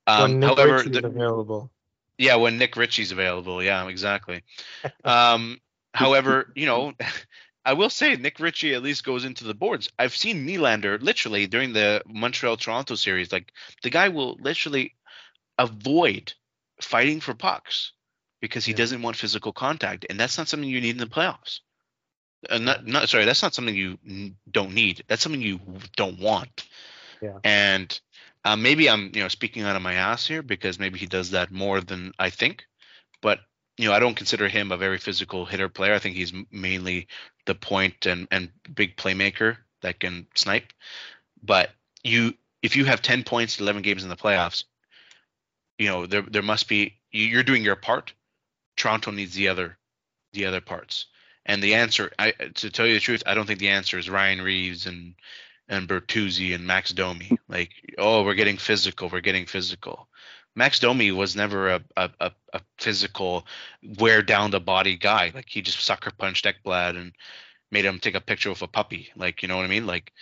Um, however, the, available. Yeah, when Nick Ritchie's available. Yeah, exactly. <laughs> um, however, you know, I will say Nick Ritchie at least goes into the boards. I've seen Nylander literally during the Montreal Toronto series. Like the guy will literally avoid fighting for pucks because he yeah. doesn't want physical contact, and that's not something you need in the playoffs. Uh, not, not sorry, that's not something you don't need. That's something you don't want. Yeah. And uh, maybe I'm you know speaking out of my ass here because maybe he does that more than I think. But you know I don't consider him a very physical hitter player. I think he's mainly the point and and big playmaker that can snipe. But you if you have 10 points 11 games in the playoffs, you know there there must be you're doing your part. Toronto needs the other the other parts. And the answer, I, to tell you the truth, I don't think the answer is Ryan Reaves and and Bertuzzi and Max Domi. <laughs> Like, oh, we're getting physical, we're getting physical. Max Domi was never a, a, a, a physical, wear down the body guy. Like he just sucker punched Ekblad and made him take a picture with a puppy. Like, you know what I mean? Like,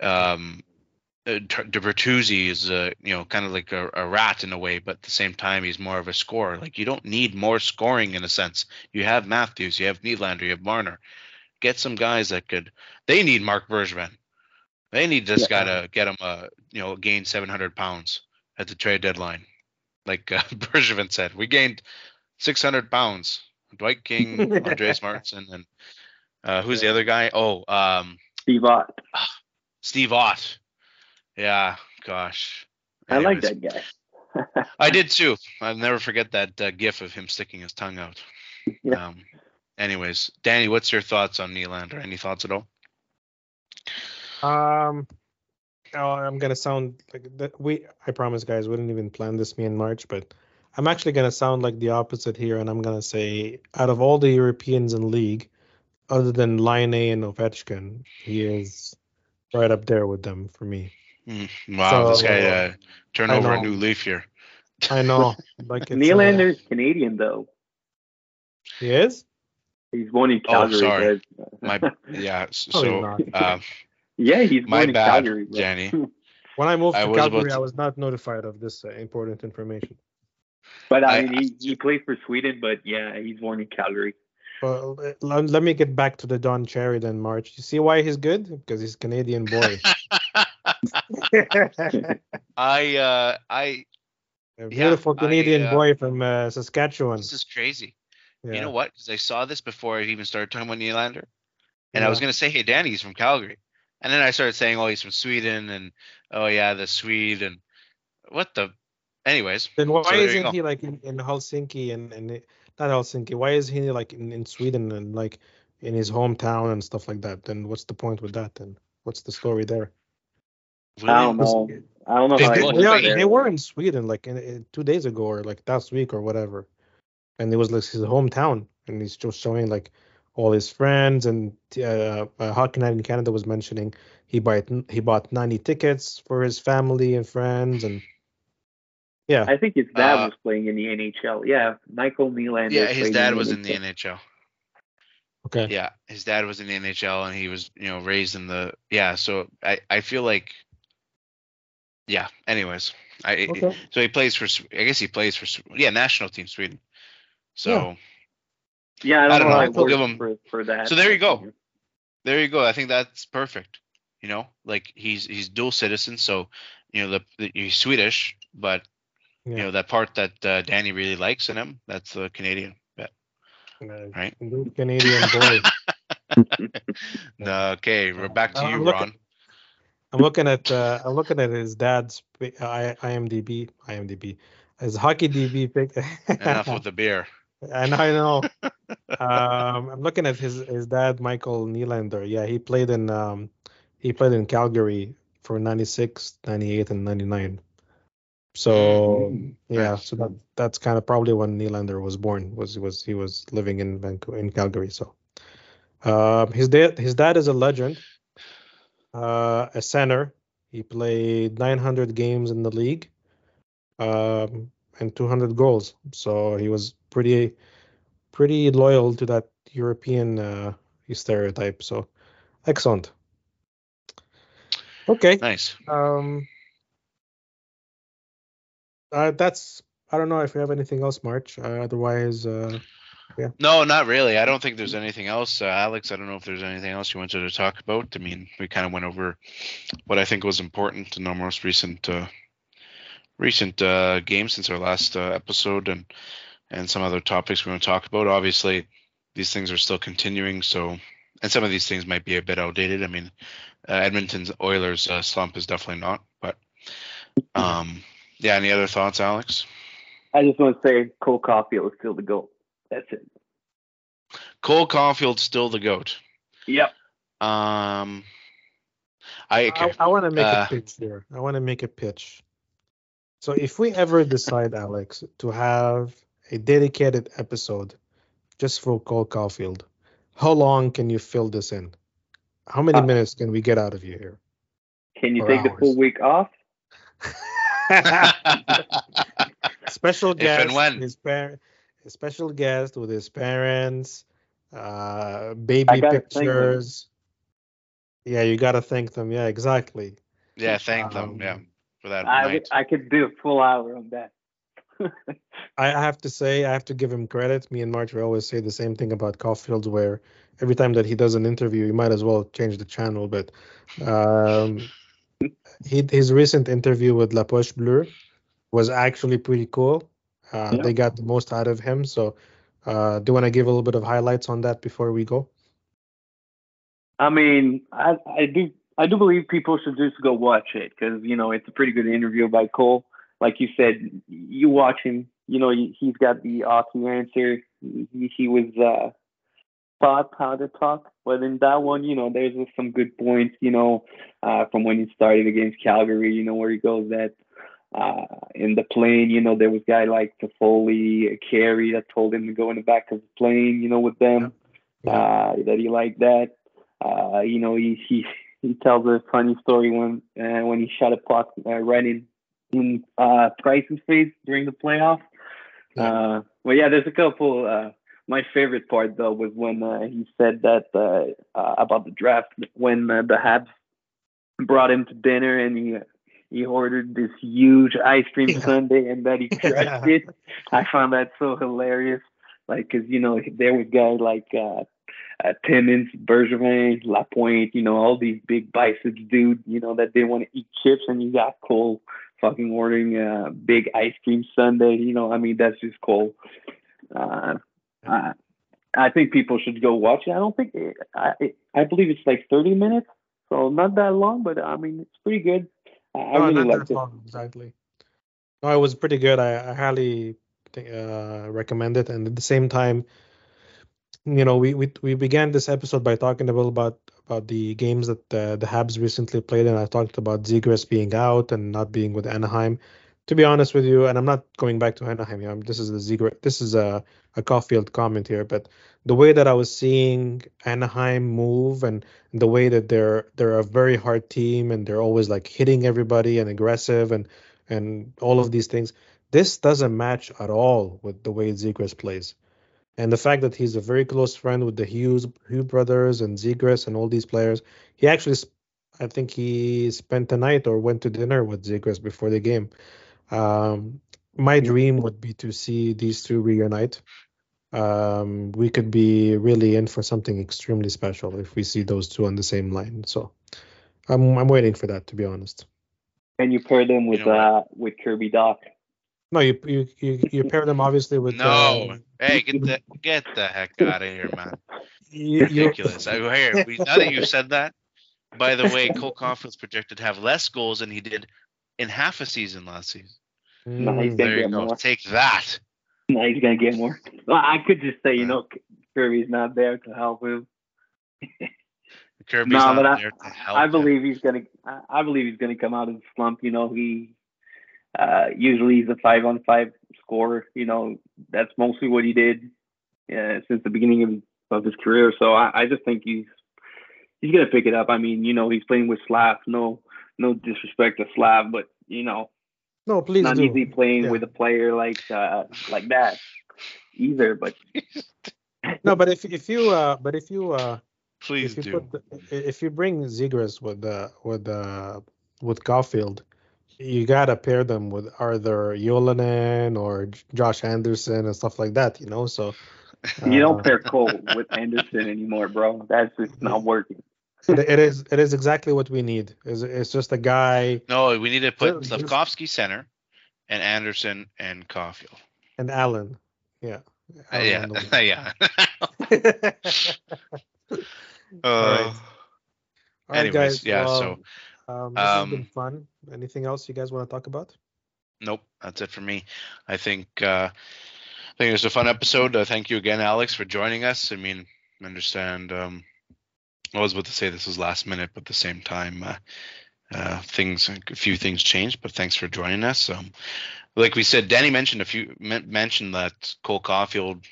um, uh, De Bertuzzi is a you know kind of like a, a, rat in a way, but at the same time he's more of a scorer. Like you don't need more scoring in a sense. You have Matthews, you have Nylander, you have Marner. Get some guys that could. They need Marc Bergevin. They need this yeah. guy to get him a you know gain 700 pounds at the trade deadline. Like uh, <laughs> Bergevin said, we gained 600 pounds. Dwight King, Andreas <laughs> Martin, and uh, who's the other guy? Oh, um, Steve Ott. Steve Ott yeah, gosh. I like that guy. <laughs> I did too. I'll never forget that uh, gif of him sticking his tongue out. Yeah. Um, anyways, Danny, what's your thoughts on Nylander? Any thoughts at all? Um, oh, I'm gonna sound like that. We, I promise, guys, we didn't even plan this me in March, but I'm actually gonna sound like the opposite here, and I'm gonna say, out of all the Europeans in league, other than Laine and Ovechkin, he is right up there with them for me. Mm, wow, so, this guy uh, turned over a new leaf here. I know. <laughs> Like Nylander's uh, Canadian though. He is. He's born in Calgary. <laughs> Oh, sorry. my yeah. So uh, <laughs> yeah, he's born my in bad, Calgary. Danny. When I moved to I Calgary, to... I was not notified of this uh, important information. But I, I mean, he, he plays for Sweden, but yeah, he's born in Calgary. Well, let, let me get back to the Don Cherry then, March. You see why he's good? Because he's Canadian boy. I uh I a beautiful yeah, Canadian I, uh, boy from uh, Saskatchewan. This is crazy. Yeah. You know what? Because I saw this before I even started talking about Nylander, and yeah. I was gonna say, "Hey, Danny, he's from Calgary," and then I started saying, "Oh, he's from Sweden," and "Oh yeah, the Swede," and what the. Anyways. Then why so isn't he like in, in Helsinki and, and not Helsinki? Why is he like in, in Sweden and like in his hometown and stuff like that? Then what's the point with that? Then what's the story there? I don't know. I don't know. They, they, they, were in Sweden like in, in, two days ago or like last week or whatever, and it was like his hometown, and he's just showing like all his friends and uh, uh, Hockey Night in Canada was mentioning he bought he bought 90 tickets for his family and friends and yeah. I think his dad uh, was playing in the NHL. Yeah, Michael Nylander. Yeah, his dad was in the NHL. Okay. Yeah, his dad was in the NHL and he was you know raised in the yeah. So I I feel like yeah. Anyways, I okay. so he plays for. I guess he plays for yeah national team Sweden. So. Yeah, yeah I don't, I don't know. We'll give him for, for that. So there you go. There you go. I think that's perfect. You know, like he's he's dual citizen, so you know the, the he's Swedish, but yeah. you know that part that uh, Danny really likes in him, that's the Canadian bet. Uh, right. Canadian boy. <laughs> no, okay, we're back to uh, you, Ron. I'm looking at uh, I'm looking at his dad's I, IMDb IMDb his hockey DB pick. <laughs> Enough with the beer. <laughs> And I know. um, I'm looking at his his dad Michael Nylander. Yeah, he played in um, he played in Calgary for 96, 98, and 99. So mm-hmm. yeah, so that that's kind of probably when Nylander was born. Was was he was living in Vancouver in Calgary. So um, his dad his dad is a legend uh, a center. He played 900 games in the league um, and 200 goals. So he was pretty pretty loyal to that European uh, stereotype. So excellent. Okay. Nice. Um, uh, that's I don't know if we have anything else, March. Uh, otherwise, uh, yeah. No, not really. I don't think there's anything else. Uh, Alex, I don't know if there's anything else you wanted to talk about. I mean, we kind of went over what I think was important in our most recent uh, recent uh, game since our last uh, episode, and and some other topics we want to talk about. Obviously, these things are still continuing, so and some of these things might be a bit outdated. I mean, uh, Edmonton's Oilers uh, slump is definitely not, but um, yeah. Any other thoughts, Alex? I just want to say Cole Caufield is still the goal. That's it. Cole Caufield's still the goat. Yep. Um, I I, I want to make uh, a pitch here. I want to make a pitch. So if we ever decide, Alex, to have a dedicated episode just for Cole Caufield, how long can you fill this in? How many uh, minutes can we get out of you here? Can you take hours? the full week off? <laughs> <laughs> Special guest, If and when. his parent, a special guest with his parents, uh, baby pictures. Yeah, you gotta thank them. Yeah, exactly. Yeah, thank um, them. Yeah, for that I, night. I could do a full hour on that. <laughs> I have to say, I have to give him credit. Me and March we always say the same thing about Caufield, where every time that he does an interview, you might as well change the channel. But um, <laughs> he, his recent interview with La Poche Bleue was actually pretty cool. Uh, yeah. They got the most out of him. So, uh, do you want to give a little bit of highlights on that before we go? I mean, I, I do I do believe people should just go watch it because you know it's a pretty good interview by Cole. Like you said, you watch him. You know he's got the awesome answer. He, he was uh, thought powder talk, but in that one, you know, there's some good points. You know, uh, from when he started against Calgary. You know where he goes that uh, in the plane, you know, there was guy like Toffoli, Carey that told him to go in the back of the plane, you know, with them. Yeah. Uh, that he liked that. Uh, you know, he he he tells a funny story when uh, when he shot a puck uh, right in in uh, Price's face during the playoff. Uh, well, yeah, there's a couple. Uh, my favorite part though was when uh, he said that uh, uh, about the draft when uh, the Habs brought him to dinner and he he ordered this huge ice cream yeah. sundae and that he <laughs> crushed it. I found that so hilarious. Like, cause you know there was guys like uh, uh, Timmins, Bergevin, Lapointe, you know all these big biceps dude, you know that they want to eat chips, and you got Cole fucking ordering a big ice cream sundae. You know, I mean that's just Cole. Uh, I, I think people should go watch it. I don't think it, I it, I believe it's like 30 minutes, so not that long, but I mean it's pretty good. I, no, really liked it. Exactly. No, it was pretty good. I, I highly think, uh, recommend it, and at the same time, you know, we, we we began this episode by talking a little about about the games that the, the Habs recently played, and I talked about Zegras being out and not being with Anaheim to be honest with you, and I'm not going back to Anaheim. You know, this is the Ziegler, this is a a Caufield comment here, but the way that I was seeing Anaheim move and the way that they're they're a very hard team and they're always like hitting everybody and aggressive and and all of these things, this doesn't match at all with the way Zegras plays. And the fact that he's a very close friend with the Hughes Hughes brothers and Zegras and all these players, he actually, I think he spent the night or went to dinner with Zegras before the game. Um, my dream would be to see these two reunite. Um, we could be really in for something extremely special if we see those two on the same line. So I'm I'm waiting for that to be honest. And you pair them with you know uh with Kirby Dach. No, you you you, you pair them obviously with. No, uh, hey, get the get the heck out of here, man! You, Ridiculous. I here. We, now that you said that, by the way, Cole Caufield's projected to have less goals than he did in half a season last season. No, he's gonna there get more. Take that. No, he's gonna get more. Well, I could just say, you know, Kirby's not there to help him. <laughs> Kirby's no, not but there I, to help. I believe him. he's gonna. I believe he's gonna come out of the slump. You know, he uh, usually he's a five on five scorer. You know, that's mostly what he did uh, since the beginning of, of his career. So I, I just think he's he's gonna pick it up. I mean, you know, he's playing with Slav. No, no disrespect to Slav, but you know, no, please not do. easy playing yeah. with a player like uh, like that either. But no, but if if you uh, but if you uh, please if you do. The, if you bring Zegras with uh with uh with Caufield, you gotta pair them with either Ylönen or Josh Anderson and stuff like that. You know, so. Uh, you don't uh, pair Cole with Anderson anymore, bro. That's just not working it, is it is exactly what we need. It's, it's just a guy. No, we need to put Slafkovsky center, and Anderson and Caufield. And Allen. Yeah. Uh, yeah. <laughs> yeah. <laughs> uh, All right. anyways, guys, yeah. Well, so um, this um, has been fun. Anything else you guys want to talk about? Nope, that's it for me. I think uh, I think it was a fun episode. Uh, thank you again, Alex, for joining us. I mean, I understand um, I was about to say this was last minute, but at the same time, uh, uh, things a few things changed. But thanks for joining us. Um, like we said, Danny mentioned a few mentioned that Cole Caufield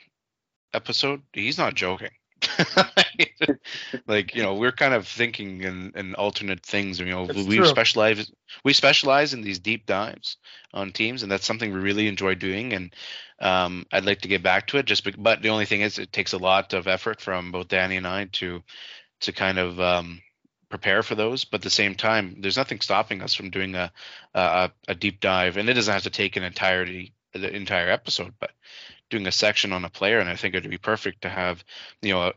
episode. He's not joking. <laughs> like you know, we're kind of thinking in, in alternate things. You know, we true. specialize we specialize in these deep dives on teams, and that's something we really enjoy doing. And um, I'd like to get back to it. Just be, but the only thing is, it takes a lot of effort from both Danny and I to to kind of um, prepare for those. But at the same time, there's nothing stopping us from doing a, a, a deep dive, and it doesn't have to take an entirety the entire episode, but doing a section on a player. And I think it'd be perfect to have you know a,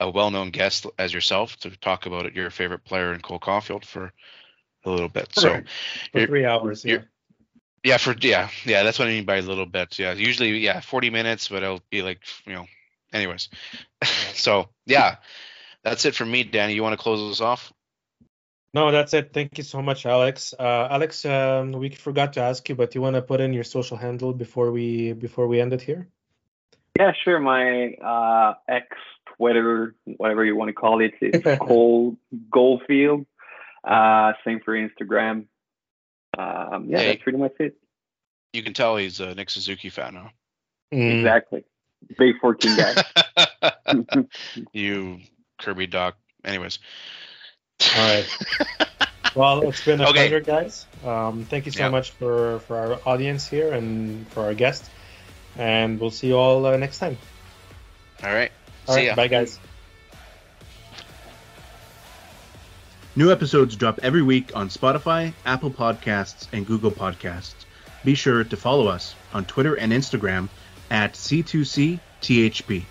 a well-known guest as yourself to talk about it, your favorite player in Cole Caufield for a little bit. So for three hours. Yeah. Yeah, for yeah, yeah, that's what I mean by a little bit. Yeah, usually yeah, 40 minutes, but it'll be like you know, anyways. <laughs> so yeah, that's it for me, Danny. You want to close us off? No, that's it. Thank you so much, Alex. Uh, Alex, um, we forgot to ask you, but you want to put in your social handle before we before we end it here? Yeah, sure. My uh, X, Twitter, whatever you want to call it, it's <laughs> Cole Goldfield. Uh, same for Instagram. Um, yeah, hey, that's pretty much it. You can tell he's a Nick Suzuki fan now. Mm. Exactly. Big 14 guy. <laughs> you Kirby Dach. Anyways, All right. <laughs> well, it's been a okay. pleasure, guys. Um, thank you so yep. much for for our audience here and for our guests, and we'll see you all uh, next time. All right. All see right. Ya. Bye, guys. New episodes drop every week on Spotify, Apple Podcasts, and Google Podcasts. Be sure to follow us on Twitter and Instagram at C2CTHP.